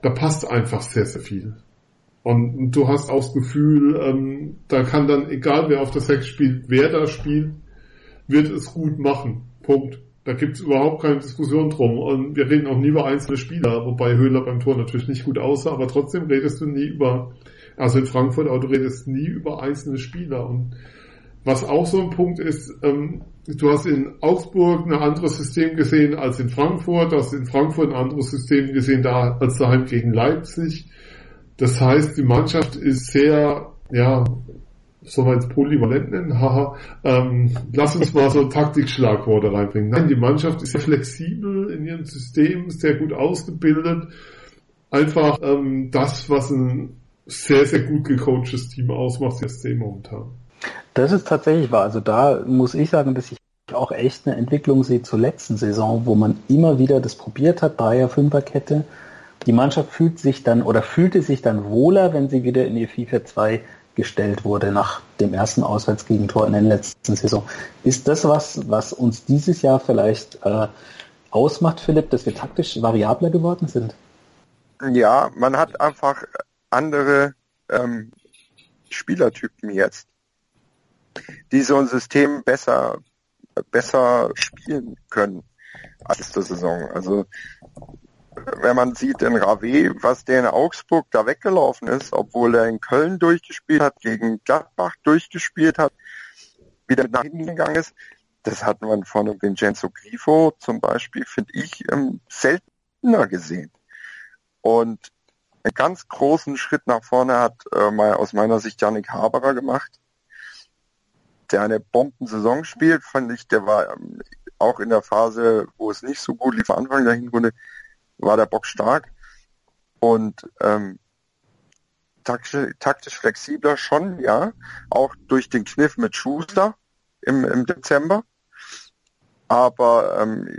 da passt einfach sehr, sehr viel. Und, und du hast auch das Gefühl, ähm, da kann dann, egal wer auf der Sechs spielt, wer da spielt, wird es gut machen. Punkt. Da gibt's überhaupt keine Diskussion drum. Und wir reden auch nie über einzelne Spieler, wobei Höhler beim Tor natürlich nicht gut aussah, aber trotzdem redest du nie über, also in Frankfurt, aber du redest nie über einzelne Spieler. Und was auch so ein Punkt ist, ähm, du hast in Augsburg ein anderes System gesehen als in Frankfurt, du hast in Frankfurt ein anderes System gesehen da, als daheim gegen Leipzig. Das heißt, die Mannschaft ist sehr, ja, soll man jetzt polyvalent nennen? Haha. Ähm, lass uns mal so Taktikschlagworte reinbringen. Nein, die Mannschaft ist sehr flexibel in ihrem System, sehr gut ausgebildet. Einfach ähm, das, was ein sehr, sehr gut gecoachtes Team ausmacht, das SC momentan. Das ist tatsächlich wahr. Also da muss ich sagen, dass ich auch echt eine Entwicklung sehe zur letzten Saison, wo man immer wieder das probiert hat, Dreier, Fünferkette. Die Mannschaft fühlt sich dann oder fühlte sich dann wohler, wenn sie wieder in die FIFA 2 gestellt wurde nach dem ersten Auswärtsgegentor in der letzten Saison. Ist das was, was uns dieses Jahr vielleicht äh, ausmacht, Philipp, dass wir taktisch variabler geworden sind? Ja, man hat einfach andere ähm, Spielertypen jetzt, die so ein System besser, besser spielen können als der Saison. Also wenn man sieht in Rave, was der in Augsburg da weggelaufen ist, obwohl er in Köln durchgespielt hat, gegen Gladbach durchgespielt hat, wieder nach hinten gegangen ist, das hat man von Vincenzo Grifo zum Beispiel, finde ich, ähm, seltener gesehen. Und einen ganz großen Schritt nach vorne hat äh, mal aus meiner Sicht Janik Haberer gemacht, der eine Bombensaison spielt, fand ich, der war ähm, auch in der Phase, wo es nicht so gut lief, Anfang der Hinrunde, war der Bock stark und ähm, taktisch, taktisch flexibler schon, ja, auch durch den Kniff mit Schuster im, im Dezember. Aber ähm,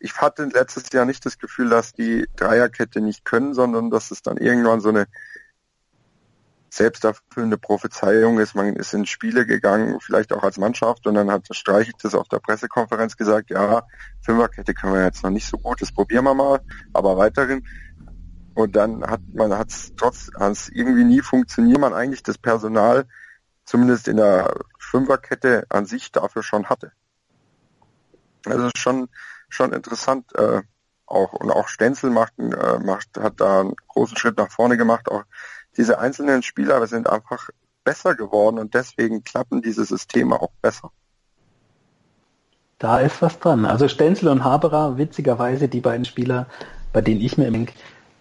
ich hatte letztes Jahr nicht das Gefühl, dass die Dreierkette nicht können, sondern dass es dann irgendwann so eine selbsterfüllende Prophezeiung ist. Man ist in Spiele gegangen, vielleicht auch als Mannschaft, und dann hat Streich das auf der Pressekonferenz gesagt, ja, Fünferkette können wir jetzt noch nicht so gut, das probieren wir mal, aber weiterhin. Und dann hat man hat es trotz hat's irgendwie nie funktioniert, man eigentlich das Personal zumindest in der Fünferkette an sich dafür schon hatte. Also schon schon interessant äh, auch und auch Stenzel macht, äh, macht hat da einen großen Schritt nach vorne gemacht, auch diese einzelnen Spieler sind einfach besser geworden und deswegen klappen diese Systeme auch besser. Da ist was dran. Also Stenzel und Haberer, witzigerweise die beiden Spieler, bei denen ich mir denke,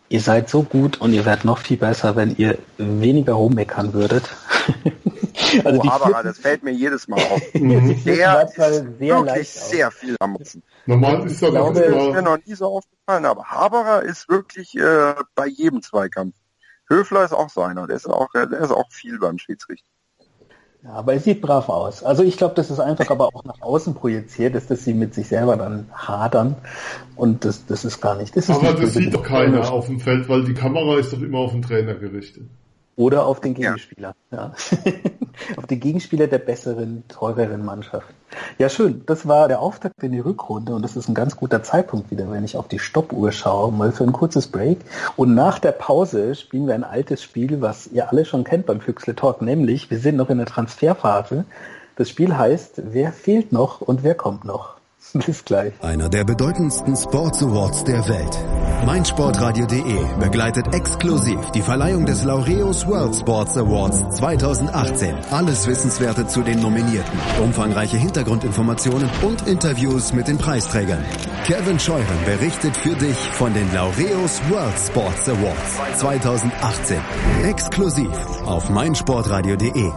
ihr seid so gut und ihr werdet noch viel besser, wenn ihr weniger rummeckern würdet. also oh, Haberer, das fällt mir jedes Mal auf. Der ist sehr wirklich sehr viel am Nutzen. Normal ist das, ich glaube, das ist mir noch nie so aufgefallen, aber Haberer ist wirklich äh, bei jedem Zweikampf. Höfler ist auch so einer, der ist auch, der ist auch viel beim Schiedsrichter. Ja, aber er sieht brav aus. Also ich glaube, das ist einfach aber auch nach außen projiziert, dass das sie mit sich selber dann hadern. Und das, das ist gar nicht. Das ist aber das sieht doch keiner auf dem Feld, weil die Kamera ist doch immer auf den Trainer gerichtet. Oder auf den Gegenspieler. Ja. ja. auf den Gegenspieler der besseren, teureren Mannschaft. Ja, schön. Das war der Auftakt in die Rückrunde und das ist ein ganz guter Zeitpunkt wieder, wenn ich auf die Stoppuhr schaue, mal für ein kurzes Break. Und nach der Pause spielen wir ein altes Spiel, was ihr alle schon kennt beim Füchsle Talk, nämlich wir sind noch in der Transferphase. Das Spiel heißt, wer fehlt noch und wer kommt noch? Bis gleich. Einer der bedeutendsten Sports Awards der Welt. meinsportradio.de begleitet exklusiv die Verleihung des Laureus World Sports Awards 2018. Alles Wissenswerte zu den Nominierten, umfangreiche Hintergrundinformationen und Interviews mit den Preisträgern. Kevin Scheuren berichtet für dich von den Laureus World Sports Awards 2018. Exklusiv auf meinsportradio.de.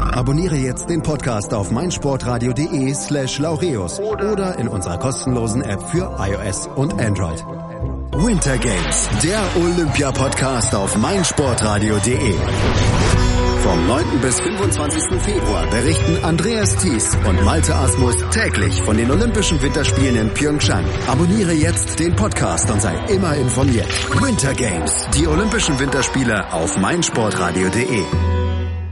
Abonniere jetzt den Podcast auf meinsportradio.de slash laureus oder in unserer kostenlosen App für iOS und Android. Winter Games, der Olympia-Podcast auf meinsportradio.de. Vom 9. bis 25. Februar berichten Andreas Thies und Malte Asmus täglich von den Olympischen Winterspielen in Pyeongchang. Abonniere jetzt den Podcast und sei immer informiert. Winter Games, die Olympischen Winterspiele auf meinsportradio.de.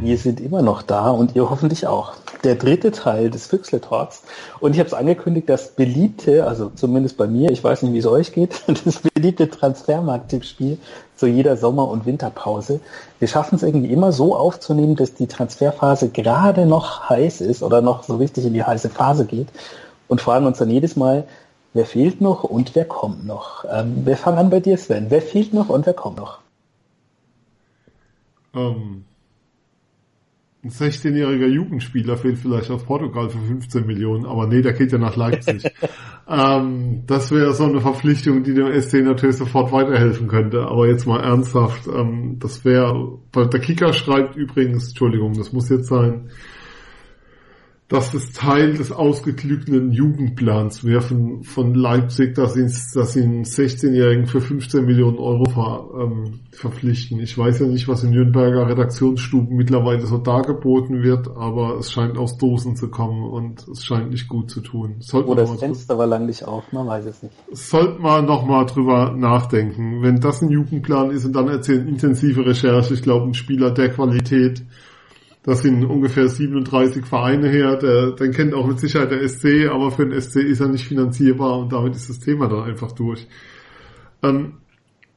Wir sind immer noch da und ihr hoffentlich auch. Der dritte Teil des Füchsle Talks. Und ich habe es angekündigt, das beliebte, also zumindest bei mir, ich weiß nicht, wie es euch geht, das beliebte Transfermarkt-Tippspiel zu jeder Sommer- und Winterpause. Wir schaffen es irgendwie immer so aufzunehmen, dass die Transferphase gerade noch heiß ist oder noch so richtig in die heiße Phase geht. und fragen uns dann jedes Mal, wer fehlt noch und wer kommt noch. Ähm, wir fangen an bei dir, Sven. Wer fehlt noch und wer kommt noch? Ähm, ein 16-jähriger Jugendspieler fehlt vielleicht aus Portugal für 15 Millionen, aber nee, der geht ja nach Leipzig. ähm, das wäre so eine Verpflichtung, die dem SC natürlich sofort weiterhelfen könnte. Aber jetzt mal ernsthaft, ähm, das wäre, der Kicker schreibt übrigens, Entschuldigung, das muss jetzt sein, dass es Teil des ausgeklügelten Jugendplans wäre von, von Leipzig, dass sie, dass sie einen 16-Jährigen für 15 Millionen Euro ver, ähm, verpflichten. Ich weiß ja nicht, was in Nürnberger Redaktionsstuben mittlerweile so dargeboten wird, aber es scheint aus Dosen zu kommen und es scheint nicht gut zu tun. Sollte Oder das Fenster war lang nicht auf, man weiß es nicht. Sollte man nochmal drüber nachdenken. Wenn das ein Jugendplan ist und dann erzählen intensive Recherche, ich glaube, ein Spieler der Qualität das sind ungefähr 37 Vereine her. Der, den kennt auch mit Sicherheit der SC, aber für den SC ist er nicht finanzierbar und damit ist das Thema dann einfach durch. Ähm,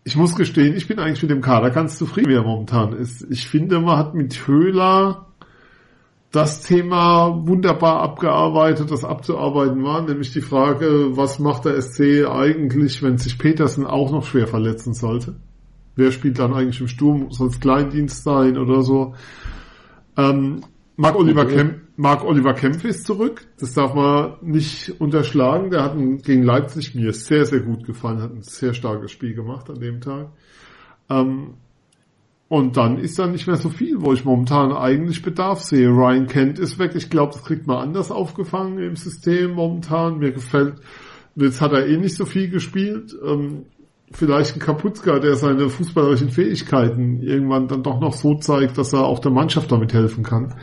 ich muss gestehen, ich bin eigentlich mit dem Kader ganz zufrieden, wie er momentan ist. Ich finde, man hat mit Höhler das Thema wunderbar abgearbeitet, das abzuarbeiten war, nämlich die Frage, was macht der SC eigentlich, wenn sich Petersen auch noch schwer verletzen sollte? Wer spielt dann eigentlich im Sturm? Soll es Kleindienst sein oder so? Ähm, Marc Oliver, Kemp, Marc Oliver Kempf ist zurück. Das darf man nicht unterschlagen. Der hat gegen Leipzig mir sehr, sehr gut gefallen, hat ein sehr starkes Spiel gemacht an dem Tag. Ähm, und dann ist da nicht mehr so viel, wo ich momentan eigentlich Bedarf sehe. Ryan Kent ist weg. Ich glaube, das kriegt man anders aufgefangen im System momentan. Mir gefällt, jetzt hat er eh nicht so viel gespielt. Ähm, vielleicht ein Kapuzka, der seine fußballerischen Fähigkeiten irgendwann dann doch noch so zeigt, dass er auch der Mannschaft damit helfen kann.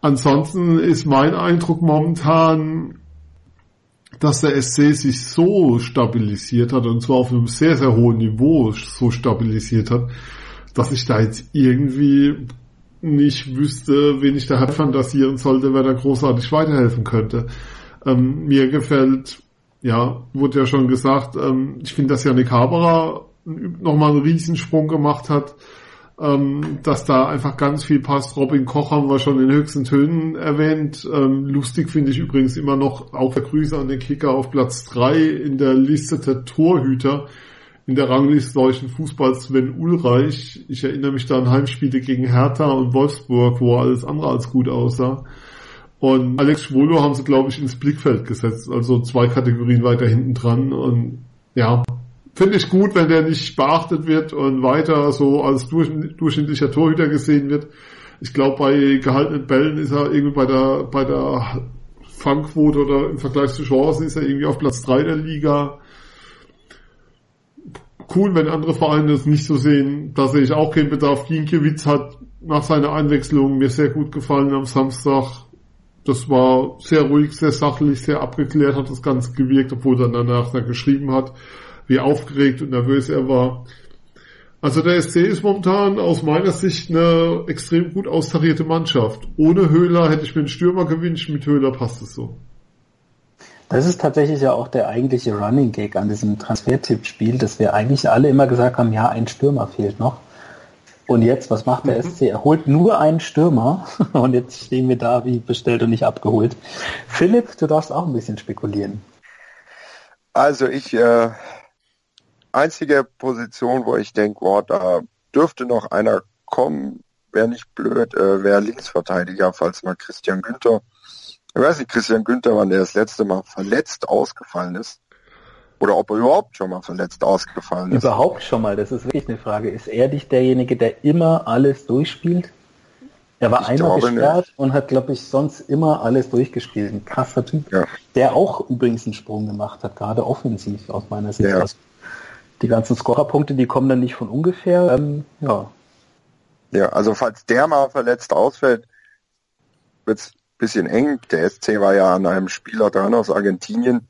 Ansonsten ist mein Eindruck momentan, dass der SC sich so stabilisiert hat und zwar auf einem sehr, sehr hohen Niveau so stabilisiert hat, dass ich da jetzt irgendwie nicht wüsste, wen ich da fantasieren sollte, wer da großartig weiterhelfen könnte. Ähm, mir gefällt ja, wurde ja schon gesagt, ähm, ich finde, dass Janik Haberer nochmal einen Riesensprung gemacht hat, ähm, dass da einfach ganz viel passt. Robin Koch haben wir schon in höchsten Tönen erwähnt. Ähm, lustig finde ich übrigens immer noch auch der Grüße an den Kicker auf Platz drei in der Liste der Torhüter in der Rangliste deutschen Fußballs Sven Ulreich. Ich erinnere mich da an Heimspiele gegen Hertha und Wolfsburg, wo alles andere als gut aussah. Und Alex Schwolo haben sie, glaube ich, ins Blickfeld gesetzt. Also zwei Kategorien weiter hinten dran. Und ja, finde ich gut, wenn der nicht beachtet wird und weiter so als durch, durchschnittlicher Torhüter gesehen wird. Ich glaube, bei gehaltenen Bällen ist er irgendwie bei der, bei der Fangquote oder im Vergleich zu Chancen ist er irgendwie auf Platz drei der Liga. Cool, wenn andere Vereine das nicht so sehen. Da sehe ich auch keinen Bedarf. Ginkiewicz hat nach seiner Einwechslung mir sehr gut gefallen am Samstag das war sehr ruhig, sehr sachlich, sehr abgeklärt hat das Ganze gewirkt, obwohl er danach da geschrieben hat, wie aufgeregt und nervös er war. Also der SC ist momentan aus meiner Sicht eine extrem gut austarierte Mannschaft. Ohne Höhler hätte ich mir einen Stürmer gewünscht, mit Höhler passt es so. Das ist tatsächlich ja auch der eigentliche Running Gag an diesem Transfer-Tipp-Spiel, dass wir eigentlich alle immer gesagt haben, ja, ein Stürmer fehlt noch. Und jetzt, was macht der mhm. SC? Er holt nur einen Stürmer und jetzt stehen wir da wie bestellt und nicht abgeholt. Philipp, du darfst auch ein bisschen spekulieren. Also ich, äh, einzige Position, wo ich denke, oh, da dürfte noch einer kommen, wäre nicht blöd, äh, wäre Linksverteidiger, falls mal Christian Günther, ich weiß nicht, Christian Günther, wann der das letzte Mal verletzt ausgefallen ist. Oder ob er überhaupt schon mal verletzt ausgefallen ist. Überhaupt schon mal, das ist wirklich eine Frage. Ist er nicht derjenige, der immer alles durchspielt? Er war ich einmal gesperrt nicht. und hat, glaube ich, sonst immer alles durchgespielt. Ein krasser Typ, ja. der auch übrigens einen Sprung gemacht hat, gerade offensiv aus meiner Sicht. Ja. Also die ganzen Scorerpunkte, die kommen dann nicht von ungefähr. Ähm, ja. ja, also falls der mal verletzt ausfällt, wird es ein bisschen eng. Der SC war ja an einem Spieler dran aus Argentinien,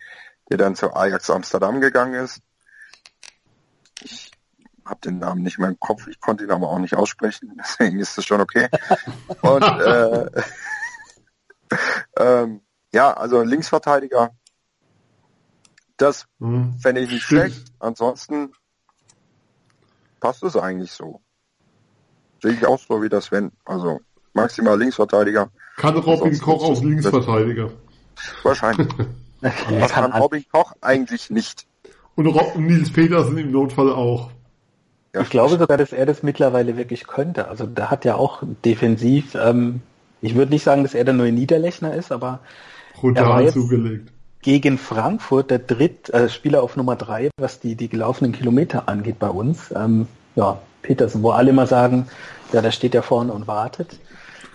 der dann zu Ajax Amsterdam gegangen ist. Ich habe den Namen nicht mehr im Kopf, ich konnte ihn aber auch nicht aussprechen, deswegen ist das schon okay. Und äh, ähm, ja, also Linksverteidiger, das hm. fände ich nicht schlecht. Ansonsten passt es eigentlich so. Sehe ich auch so wie das wenn. Also maximal Linksverteidiger. Kann Robin Koch aus Linksverteidiger. Wahrscheinlich. Das kann Robin Koch eigentlich nicht. Und Nils Petersen im Notfall auch. Ja. Ich glaube sogar, dass er das mittlerweile wirklich könnte. Also der hat ja auch defensiv, ähm, ich würde nicht sagen, dass er der neue Niederlechner ist, aber Brutal er war jetzt zugelegt. gegen Frankfurt der dritt äh, Spieler auf Nummer drei, was die, die gelaufenen Kilometer angeht bei uns. Ähm, ja, Petersen, wo alle immer sagen, ja, der steht ja vorne und wartet.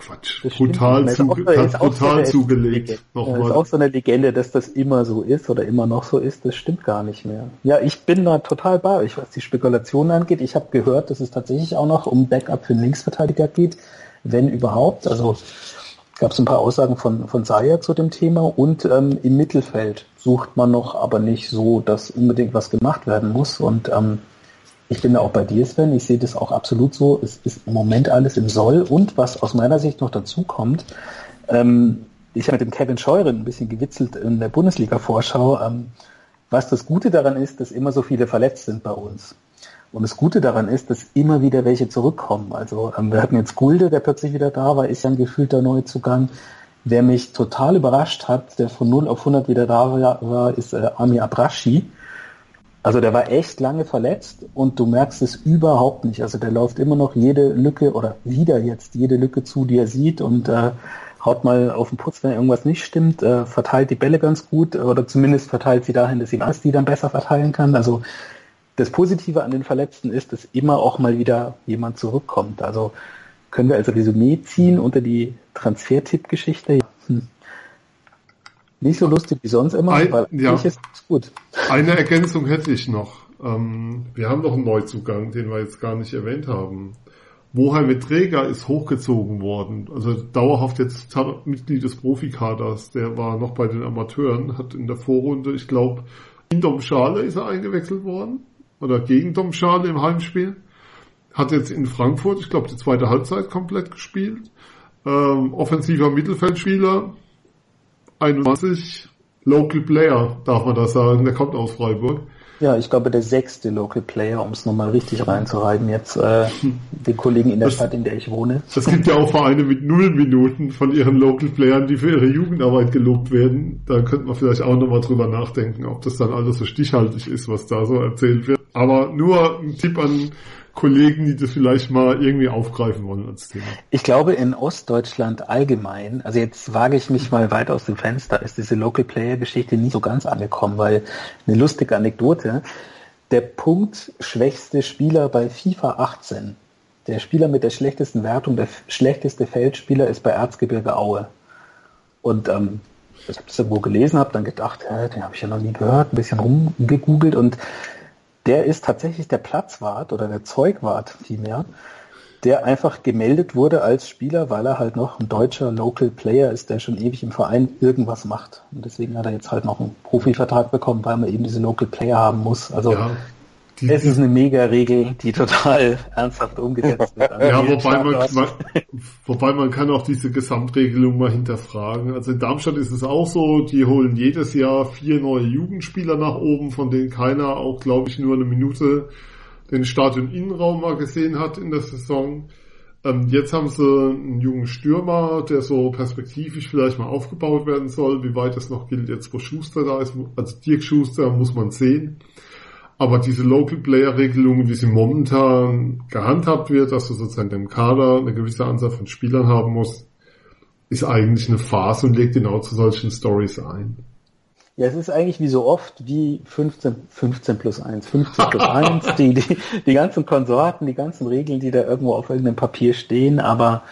Quatsch. Brutal, zu, brutal so zugelegt. Nochmal. ist auch so eine Legende, dass das immer so ist oder immer noch so ist. Das stimmt gar nicht mehr. Ja, ich bin da total bei euch, was die Spekulationen angeht. Ich habe gehört, dass es tatsächlich auch noch um Backup für den Linksverteidiger geht, wenn überhaupt. Also gab es ein paar Aussagen von, von Saya zu dem Thema und ähm, im Mittelfeld sucht man noch, aber nicht so, dass unbedingt was gemacht werden muss. Und ähm, ich bin da auch bei dir, Sven. Ich sehe das auch absolut so. Es ist im Moment alles im Soll. Und was aus meiner Sicht noch dazu kommt, ähm, ich habe mit dem Kevin Scheuren ein bisschen gewitzelt in der Bundesliga-Vorschau, ähm, was das Gute daran ist, dass immer so viele verletzt sind bei uns. Und das Gute daran ist, dass immer wieder welche zurückkommen. Also ähm, wir hatten jetzt Gulde, der plötzlich wieder da war, ist ja ein gefühlter Neuzugang. Wer mich total überrascht hat, der von 0 auf 100 wieder da war, ist äh, Ami Abrashi also der war echt lange verletzt und du merkst es überhaupt nicht. Also der läuft immer noch jede Lücke oder wieder jetzt jede Lücke zu, die er sieht und äh, haut mal auf den Putz, wenn irgendwas nicht stimmt, äh, verteilt die Bälle ganz gut oder zumindest verteilt sie dahin, dass sie was die dann besser verteilen kann. Also das Positive an den Verletzten ist, dass immer auch mal wieder jemand zurückkommt. Also können wir als Resümee ziehen unter die Transfer-Tipp-Geschichte. Hm. Nicht so lustig wie sonst immer, Ein, weil ja. ist gut. Eine Ergänzung hätte ich noch. Ähm, wir haben noch einen Neuzugang, den wir jetzt gar nicht erwähnt haben. Mohamed mit Träger ist hochgezogen worden, also dauerhaft jetzt Mitglied des Profikaders, der war noch bei den Amateuren, hat in der Vorrunde, ich glaube, in Domschale ist er eingewechselt worden, oder gegen Domschale im Heimspiel, hat jetzt in Frankfurt, ich glaube, die zweite Halbzeit komplett gespielt, ähm, offensiver Mittelfeldspieler, 21 Local Player, darf man das sagen. Der kommt aus Freiburg. Ja, ich glaube der sechste Local Player, um es nochmal richtig reinzureiben, jetzt äh, den Kollegen in der das, Stadt, in der ich wohne. Es gibt ja auch Vereine mit null Minuten von ihren Local Playern, die für ihre Jugendarbeit gelobt werden. Da könnte man vielleicht auch nochmal drüber nachdenken, ob das dann alles so stichhaltig ist, was da so erzählt wird. Aber nur ein Tipp an Kollegen, die das vielleicht mal irgendwie aufgreifen wollen als Thema. Ich glaube, in Ostdeutschland allgemein, also jetzt wage ich mich mal weit aus dem Fenster, ist diese Local Player Geschichte nie so ganz angekommen, weil eine lustige Anekdote, der Punkt schwächste Spieler bei FIFA 18, der Spieler mit der schlechtesten Wertung, der schlechteste Feldspieler ist bei Erzgebirge Aue. Und ähm, ich habe das irgendwo gelesen, habe dann gedacht, hä, den habe ich ja noch nie gehört, ein bisschen rumgegoogelt und der ist tatsächlich der Platzwart oder der Zeugwart vielmehr, der einfach gemeldet wurde als Spieler, weil er halt noch ein deutscher Local Player ist, der schon ewig im Verein irgendwas macht. Und deswegen hat er jetzt halt noch einen Profivertrag bekommen, weil man eben diese Local Player haben muss. Also ja, es ist eine Mega-Regel, die total ernsthaft umgesetzt wird. Ja, wobei man, man, wobei man kann auch diese Gesamtregelung mal hinterfragen. Also in Darmstadt ist es auch so, die holen jedes Jahr vier neue Jugendspieler nach oben, von denen keiner auch, glaube ich, nur eine Minute den Stadion-Innenraum mal gesehen hat in der Saison. Ähm, jetzt haben sie einen jungen Stürmer, der so perspektivisch vielleicht mal aufgebaut werden soll. Wie weit das noch gilt, jetzt wo Schuster da ist, also Dirk Schuster muss man sehen. Aber diese Local Player Regelung, wie sie momentan gehandhabt wird, dass du sozusagen im Kader eine gewisse Anzahl von Spielern haben musst, ist eigentlich eine Phase und legt genau zu solchen Stories ein. Ja, es ist eigentlich wie so oft wie 15, 15 plus 1, 15 plus 1, die, die, die ganzen Konsorten, die ganzen Regeln, die da irgendwo auf irgendeinem Papier stehen, aber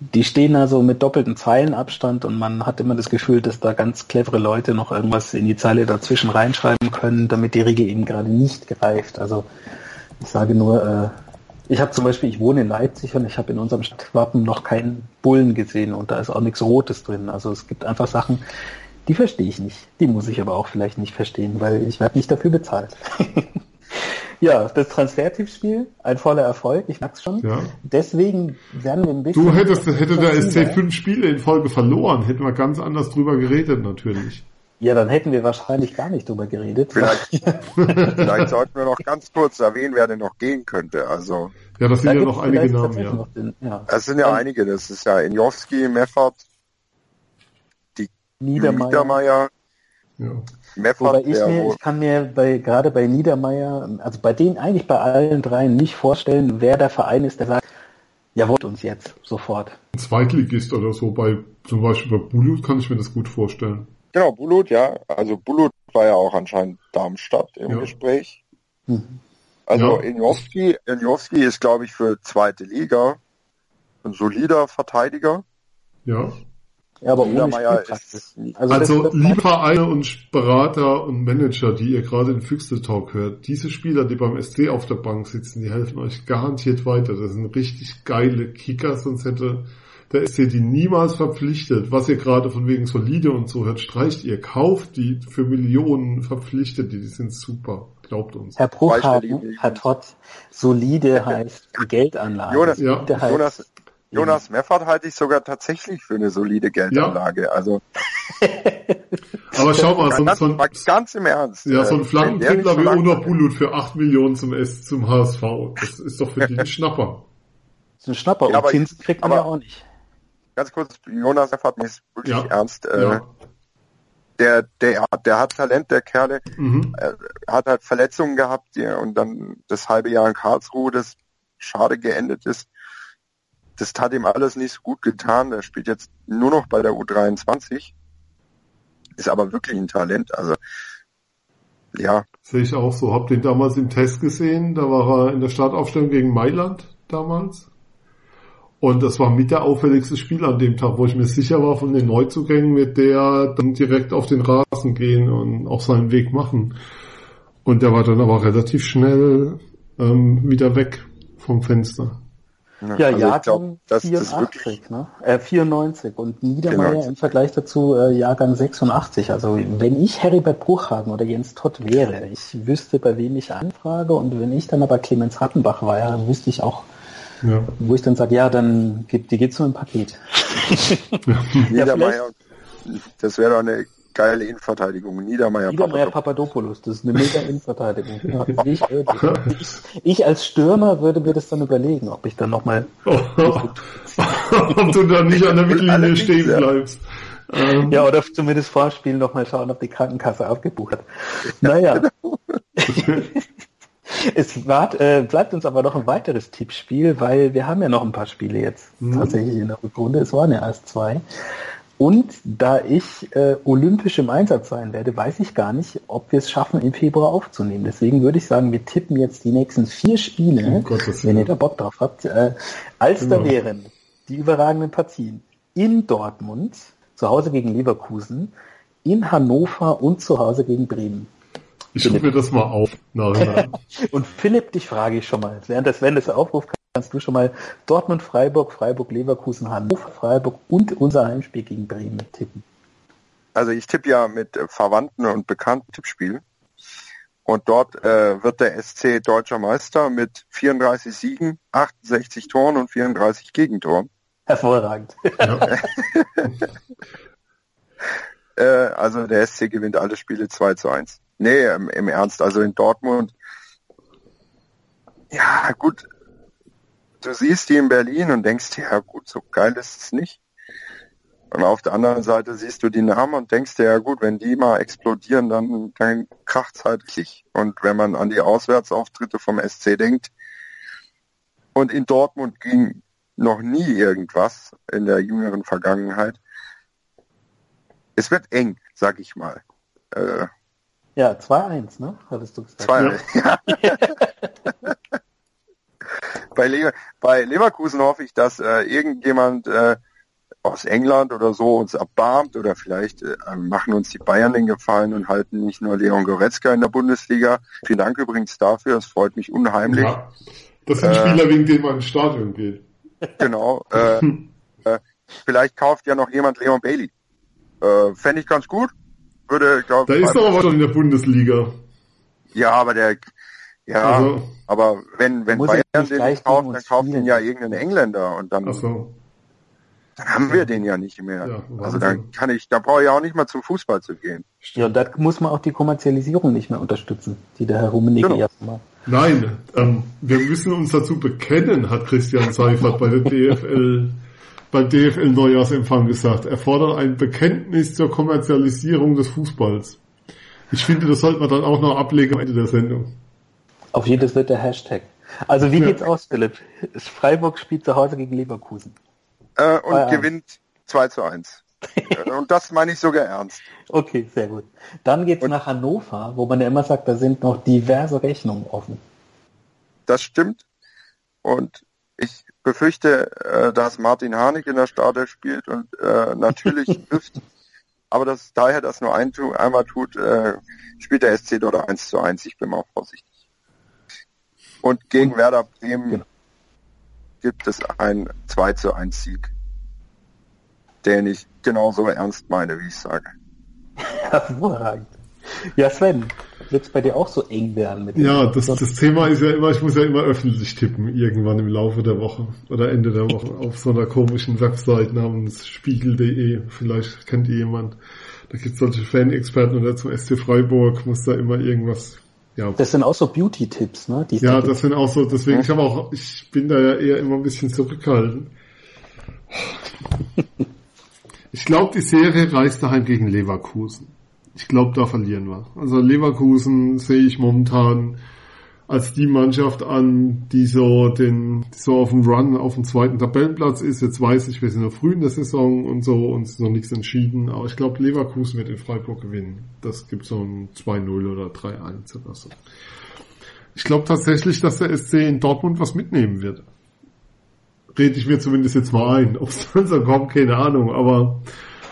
die stehen da so mit doppelten Zeilenabstand und man hat immer das Gefühl, dass da ganz clevere Leute noch irgendwas in die Zeile dazwischen reinschreiben können, damit die Regel eben gerade nicht greift. Also ich sage nur, äh, ich habe zum Beispiel, ich wohne in Leipzig und ich habe in unserem Stadtwappen noch keinen Bullen gesehen und da ist auch nichts Rotes drin. Also es gibt einfach Sachen, die verstehe ich nicht. Die muss ich aber auch vielleicht nicht verstehen, weil ich werde nicht dafür bezahlt. Ja, das Transfertippspiel, ein voller Erfolg, ich mag's schon. Ja. Deswegen werden wir ein bisschen. Du hättest, hätte der SC fünf Spiele in Folge verloren, hätten wir ganz anders drüber geredet, natürlich. Ja, dann hätten wir wahrscheinlich gar nicht drüber geredet. Vielleicht, vielleicht sollten wir noch ganz kurz erwähnen, wer denn noch gehen könnte. Also ja, das sind da ja noch einige Namen. Ja. Den, ja. Das sind ja einige. Das ist ja Injowski, Meffert, die Niedermeyer, Niedermeyer Ja. Wobei ich mir, ich kann mir bei, gerade bei Niedermeyer, also bei denen eigentlich bei allen dreien nicht vorstellen, wer der Verein ist, der sagt, ja, wollt uns jetzt, sofort. Ein Zweitligist oder so, bei, zum Beispiel bei Bulut kann ich mir das gut vorstellen. Genau, Bulut, ja. Also Bulut war ja auch anscheinend Darmstadt im ja. Gespräch. Mhm. Also ja. Injowski, Injowski ist, glaube ich, für zweite Liga ein solider Verteidiger. Ja. Ja, aber ohne ist, also, also liebe Vereine und Berater und Manager, die ihr gerade in Füchse Talk hört, diese Spieler, die beim SC auf der Bank sitzen, die helfen euch garantiert weiter. Das sind richtig geile Kicker, sonst hätte der SC die niemals verpflichtet. Was ihr gerade von wegen solide und so hört, streicht ihr, kauft die für Millionen verpflichtet, die, die sind super. Glaubt uns. Herr Bruchhagen, Herr Trott, solide heißt Geldanlage. Jonas, ja. Jonas, Jonas Meffert halte ich sogar tatsächlich für eine solide Geldanlage. Ja. Also. Aber schau mal, so, ganz, so ein, ganz im Ernst. Ja, so ein äh, Flankentribbler wie Una Bulut für 8 Millionen zum S, zum HSV. Das ist doch für die ein Schnapper. Das ist ein Schnapper. Ja, und Zinsen kriegt man ja auch nicht. Ganz kurz, Jonas Meffert ist wirklich ja. ernst. Äh, ja. Der, der, der hat Talent, der Kerle. Mhm. Er hat halt Verletzungen gehabt die, und dann das halbe Jahr in Karlsruhe, das schade geendet ist das tat ihm alles nicht so gut getan. Er spielt jetzt nur noch bei der U23. Ist aber wirklich ein Talent. Also, ja. Sehe ich auch so. Hab den damals im Test gesehen. Da war er in der Startaufstellung gegen Mailand damals. Und das war mit der auffälligste Spiel an dem Tag, wo ich mir sicher war, von den Neuzugängen wird der dann direkt auf den Rasen gehen und auch seinen Weg machen. Und der war dann aber relativ schnell ähm, wieder weg vom Fenster. Ja, also Jahrgang glaub, das, 84, das ne? äh, 94 und Niedermeyer genau. im Vergleich dazu äh, Jahrgang 86. Also wenn ich Heribert Bruchhagen oder Jens Todd wäre, ich wüsste, bei wem ich anfrage und wenn ich dann aber Clemens Rattenbach war, ja, wüsste ich auch, ja. wo ich dann sage, ja, dann gibt die gibt's nur ein Paket. ja, Niedermeyer, das wäre doch eine geile Innenverteidigung. Niedermeyer, Niedermeyer Papadopoulos. das ist eine mega Innenverteidigung. Ja, ich, ich, ich, als Stürmer würde mir das dann überlegen, ob ich dann nochmal... ob du dann nicht an der Mittellinie stehen bleibst. Ähm. Ja, oder zumindest vorspielen nochmal schauen, ob die Krankenkasse aufgebucht hat. Naja. es wart, äh, bleibt uns aber noch ein weiteres Tippspiel, weil wir haben ja noch ein paar Spiele jetzt mhm. tatsächlich in der Rückrunde. Es waren ja erst zwei. Und da ich äh, olympisch im Einsatz sein werde, weiß ich gar nicht, ob wir es schaffen, im Februar aufzunehmen. Deswegen würde ich sagen, wir tippen jetzt die nächsten vier Spiele, oh Gott, wenn ihr da Bock drauf habt. Äh, als da wären die überragenden Partien in Dortmund, zu Hause gegen Leverkusen, in Hannover und zu Hause gegen Bremen. Ich schreibe mir das mal auf. und Philipp, dich frage ich schon mal, während das Sven das aufruft, kannst du schon mal Dortmund, Freiburg, Freiburg, Leverkusen, Hannover, Freiburg und unser Heimspiel gegen Bremen tippen? Also ich tippe ja mit äh, Verwandten und bekannten Tippspielen. Und dort äh, wird der SC deutscher Meister mit 34 Siegen, 68 Toren und 34 Gegentoren. Hervorragend. Ja. äh, also der SC gewinnt alle Spiele 2 zu 1. Nee, im, im Ernst, also in Dortmund. Ja, gut, du siehst die in Berlin und denkst, ja gut, so geil ist es nicht. Und auf der anderen Seite siehst du die Namen und denkst dir, ja gut, wenn die mal explodieren, dann, dann kracht's halt richtig. Und wenn man an die Auswärtsauftritte vom SC denkt, und in Dortmund ging noch nie irgendwas in der jüngeren Vergangenheit. Es wird eng, sag ich mal. Äh, ja, 2-1, ne? Hattest du gesagt. 2-1, ja. Bei, Le bei Leverkusen hoffe ich, dass äh, irgendjemand äh, aus England oder so uns erbarmt oder vielleicht äh, machen uns die Bayern den Gefallen und halten nicht nur Leon Goretzka in der Bundesliga. Vielen Dank übrigens dafür, es freut mich unheimlich. Ja, das sind äh, Spieler, wegen denen man ins Stadion geht. Genau. Äh, äh, vielleicht kauft ja noch jemand Leon Bailey. Äh, Fände ich ganz gut. Würde, glaub, Da ist doch aber schon in der Bundesliga. Ja, aber der ja, also, aber wenn, wenn Bayern den nicht kauft, dann kauft ihn ja irgendein Engländer und dann, so. dann haben wir den ja nicht mehr. Ja, also dann kann ich, da brauche ich auch nicht mal zum Fußball zu gehen. Ja, und da muss man auch die Kommerzialisierung nicht mehr unterstützen, die der Herr Rummenigge genau. jetzt macht. Nein, ähm, wir müssen uns dazu bekennen, hat Christian Seifert bei der DFL beim DFL Neujahrsempfang gesagt. Er fordert ein Bekenntnis zur Kommerzialisierung des Fußballs. Ich finde, das sollte man dann auch noch ablegen am Ende der Sendung. Auf jedes wird der Hashtag. Also wie geht's aus, Philipp? Freiburg spielt zu Hause gegen Leverkusen. Äh, und Bei gewinnt 2 zu 1. und das meine ich sogar ernst. Okay, sehr gut. Dann geht's und, nach Hannover, wo man ja immer sagt, da sind noch diverse Rechnungen offen. Das stimmt. Und ich befürchte, äh, dass Martin Harnik in der Startelf spielt und äh, natürlich trifft. Aber dass daher das nur ein, einmal tut, äh, spielt der SC dort 1 zu 1. Ich bin mal vorsichtig. Und gegen Werder Bremen genau. gibt es einen 2 zu 1 Sieg, den ich genauso ernst meine, wie ich sage. Hervorragend. Ja, Sven, wird es bei dir auch so eng werden? Mit ja, das, das Thema ist ja immer, ich muss ja immer öffentlich tippen, irgendwann im Laufe der Woche oder Ende der Woche auf so einer komischen Website namens spiegel.de. Vielleicht kennt ihr jemand. Da gibt es solche Fan-Experten oder zum SC Freiburg muss da immer irgendwas ja. Das sind auch so Beauty-Tipps, ne? Die ja, das sind auch so, deswegen, ich habe auch, ich bin da ja eher immer ein bisschen zurückhaltend. Ich glaube, die Serie reist daheim gegen Leverkusen. Ich glaube, da verlieren wir. Also Leverkusen sehe ich momentan als die Mannschaft an, die so den, so auf dem Run auf dem zweiten Tabellenplatz ist. Jetzt weiß ich, wir sind noch früh in der Saison und so und es ist noch nichts entschieden. Aber ich glaube, Leverkusen wird in Freiburg gewinnen. Das gibt so ein 2-0 oder 3-1 oder so. Ich glaube tatsächlich, dass der SC in Dortmund was mitnehmen wird. Rede ich mir zumindest jetzt mal ein. Ob es dann so kommt, keine Ahnung. Aber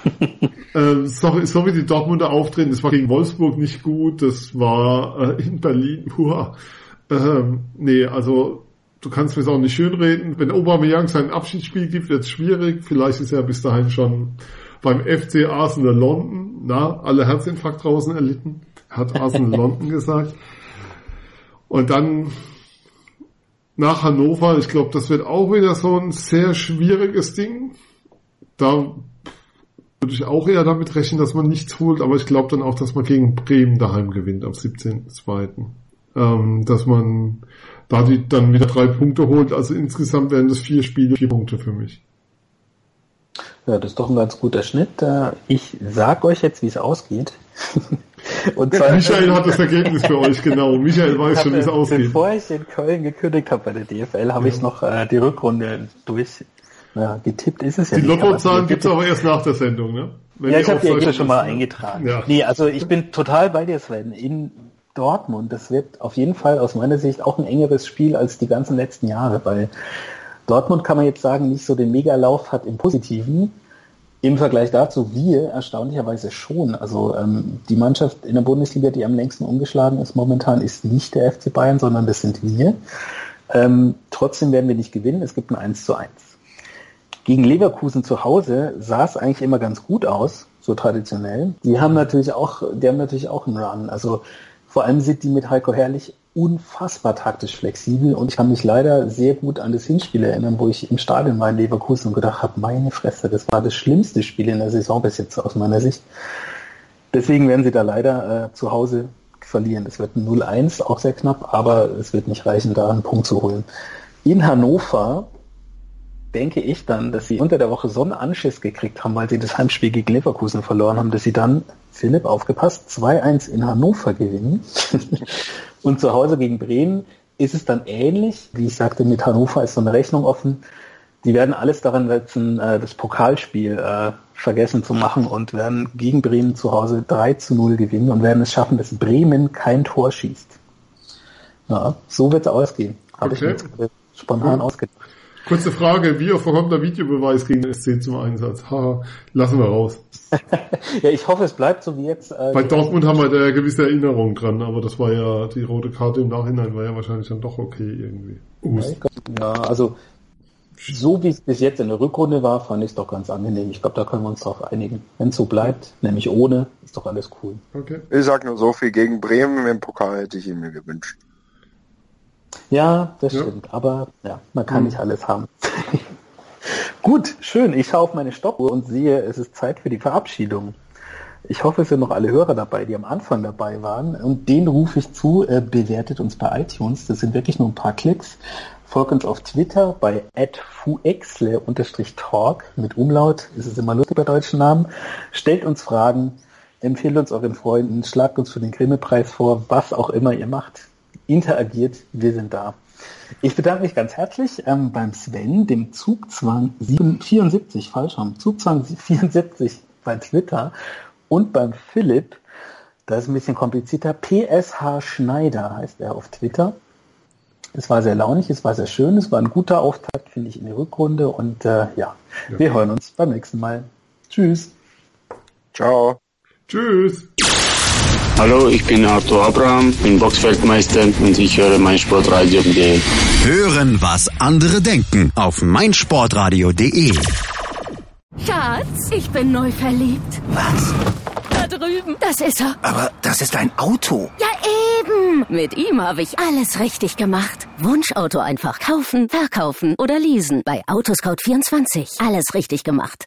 ähm, so, so wie die Dortmunder auftreten, das war gegen Wolfsburg nicht gut, das war äh, in Berlin, uah, ähm, nee, also du kannst mir es auch nicht schönreden. Wenn Aubameyang sein Abschiedsspiel gibt, wird es schwierig. Vielleicht ist er bis dahin schon beim FC Arsenal London, na, alle Herzinfarkt draußen erlitten, hat Arsenal London gesagt. Und dann nach Hannover, ich glaube, das wird auch wieder so ein sehr schwieriges Ding. Da würde ich auch eher damit rechnen, dass man nichts holt, aber ich glaube dann auch, dass man gegen Bremen daheim gewinnt am 17.02 ähm, dass man da die dann wieder drei Punkte holt. Also insgesamt wären das vier Spiele, vier Punkte für mich. Ja, das ist doch ein ganz guter Schnitt. Äh, ich sag euch jetzt, wie es ausgeht. Und zwar, Michael hat das Ergebnis für euch, genau. Michael weiß schon, wie es ausgeht. Bevor ich in Köln gekündigt habe bei der DFL, habe ja. ich noch äh, die Rückrunde durch. Ja, getippt ist es ja Die Lottozahlen gibt es aber erst nach der Sendung, ne? Wenn ja, ich habe die schon mal eingetragen. Ja. Nee, also ich bin total bei dir, Sven. In Dortmund, das wird auf jeden Fall aus meiner Sicht auch ein engeres Spiel als die ganzen letzten Jahre, weil Dortmund kann man jetzt sagen, nicht so den Megalauf hat im Positiven. Im Vergleich dazu wir erstaunlicherweise schon. Also ähm, die Mannschaft in der Bundesliga, die am längsten umgeschlagen ist momentan, ist nicht der FC Bayern, sondern das sind wir. Ähm, trotzdem werden wir nicht gewinnen. Es gibt ein 1 zu 1. Gegen Leverkusen zu Hause sah es eigentlich immer ganz gut aus, so traditionell. Die haben natürlich auch, die haben natürlich auch einen Run. Also vor allem sind die mit Heiko Herrlich unfassbar taktisch flexibel und ich kann mich leider sehr gut an das Hinspiel erinnern, wo ich im Stadion war in Leverkusen und gedacht habe, meine Fresse, das war das schlimmste Spiel in der Saison bis jetzt aus meiner Sicht. Deswegen werden sie da leider äh, zu Hause verlieren. Es wird ein 0-1, auch sehr knapp, aber es wird nicht reichen, da einen Punkt zu holen. In Hannover denke ich dann, dass sie unter der Woche so einen Anschiss gekriegt haben, weil sie das Heimspiel gegen Leverkusen verloren haben, dass sie dann, Philipp, aufgepasst, 2-1 in Hannover gewinnen. und zu Hause gegen Bremen ist es dann ähnlich. Wie ich sagte, mit Hannover ist so eine Rechnung offen. Die werden alles daran setzen, äh, das Pokalspiel äh, vergessen zu machen und werden gegen Bremen zu Hause 3 zu 0 gewinnen und werden es schaffen, dass Bremen kein Tor schießt. Ja, so wird es ausgehen. Habe okay. ich mir jetzt spontan ja. ausgedacht. Kurze Frage, wie oft kommt der Videobeweis gegen den SC zum Einsatz? Haha, lassen wir raus. ja, ich hoffe, es bleibt so wie jetzt. Äh, Bei Dortmund haben wir da ja gewisse Erinnerung dran, aber das war ja, die rote Karte im Nachhinein war ja wahrscheinlich dann doch okay irgendwie. Ja, also so wie es bis jetzt in der Rückrunde war, fand ich es doch ganz angenehm. Ich glaube, da können wir uns darauf einigen. Wenn es so bleibt, nämlich ohne, ist doch alles cool. Okay. Ich sag nur so viel gegen Bremen im Pokal hätte ich ihn mir gewünscht. Ja, das ja. stimmt. Aber ja, man kann mhm. nicht alles haben. Gut, schön. Ich schaue auf meine Stoppuhr und sehe, es ist Zeit für die Verabschiedung. Ich hoffe, es sind noch alle Hörer dabei, die am Anfang dabei waren. Und den rufe ich zu, äh, bewertet uns bei iTunes. Das sind wirklich nur ein paar Klicks. Folgt uns auf Twitter bei fuexle-talk mit Umlaut. Ist es immer lustig bei deutschen Namen. Stellt uns Fragen empfehlt uns euren Freunden, schlagt uns für den Grimme-Preis vor, was auch immer ihr macht. Interagiert, wir sind da. Ich bedanke mich ganz herzlich ähm, beim Sven, dem Zugzwang 74, falsch haben, Zugzwang 74 bei Twitter und beim Philipp, das ist ein bisschen komplizierter, PSH Schneider heißt er auf Twitter. Es war sehr launig, es war sehr schön, es war ein guter Auftakt, finde ich, in die Rückrunde und äh, ja, ja, wir hören uns beim nächsten Mal. Tschüss. Ciao. Tschüss. Hallo, ich bin Arthur Abraham, bin Boxfeldmeister und ich höre meinsportradio.de. Hören, was andere denken auf meinsportradio.de. Schatz, ich bin neu verliebt. Was? Da drüben. Das ist er. Aber das ist ein Auto. Ja, eben. Mit ihm habe ich alles richtig gemacht. Wunschauto einfach kaufen, verkaufen oder leasen. Bei Autoscout24. Alles richtig gemacht.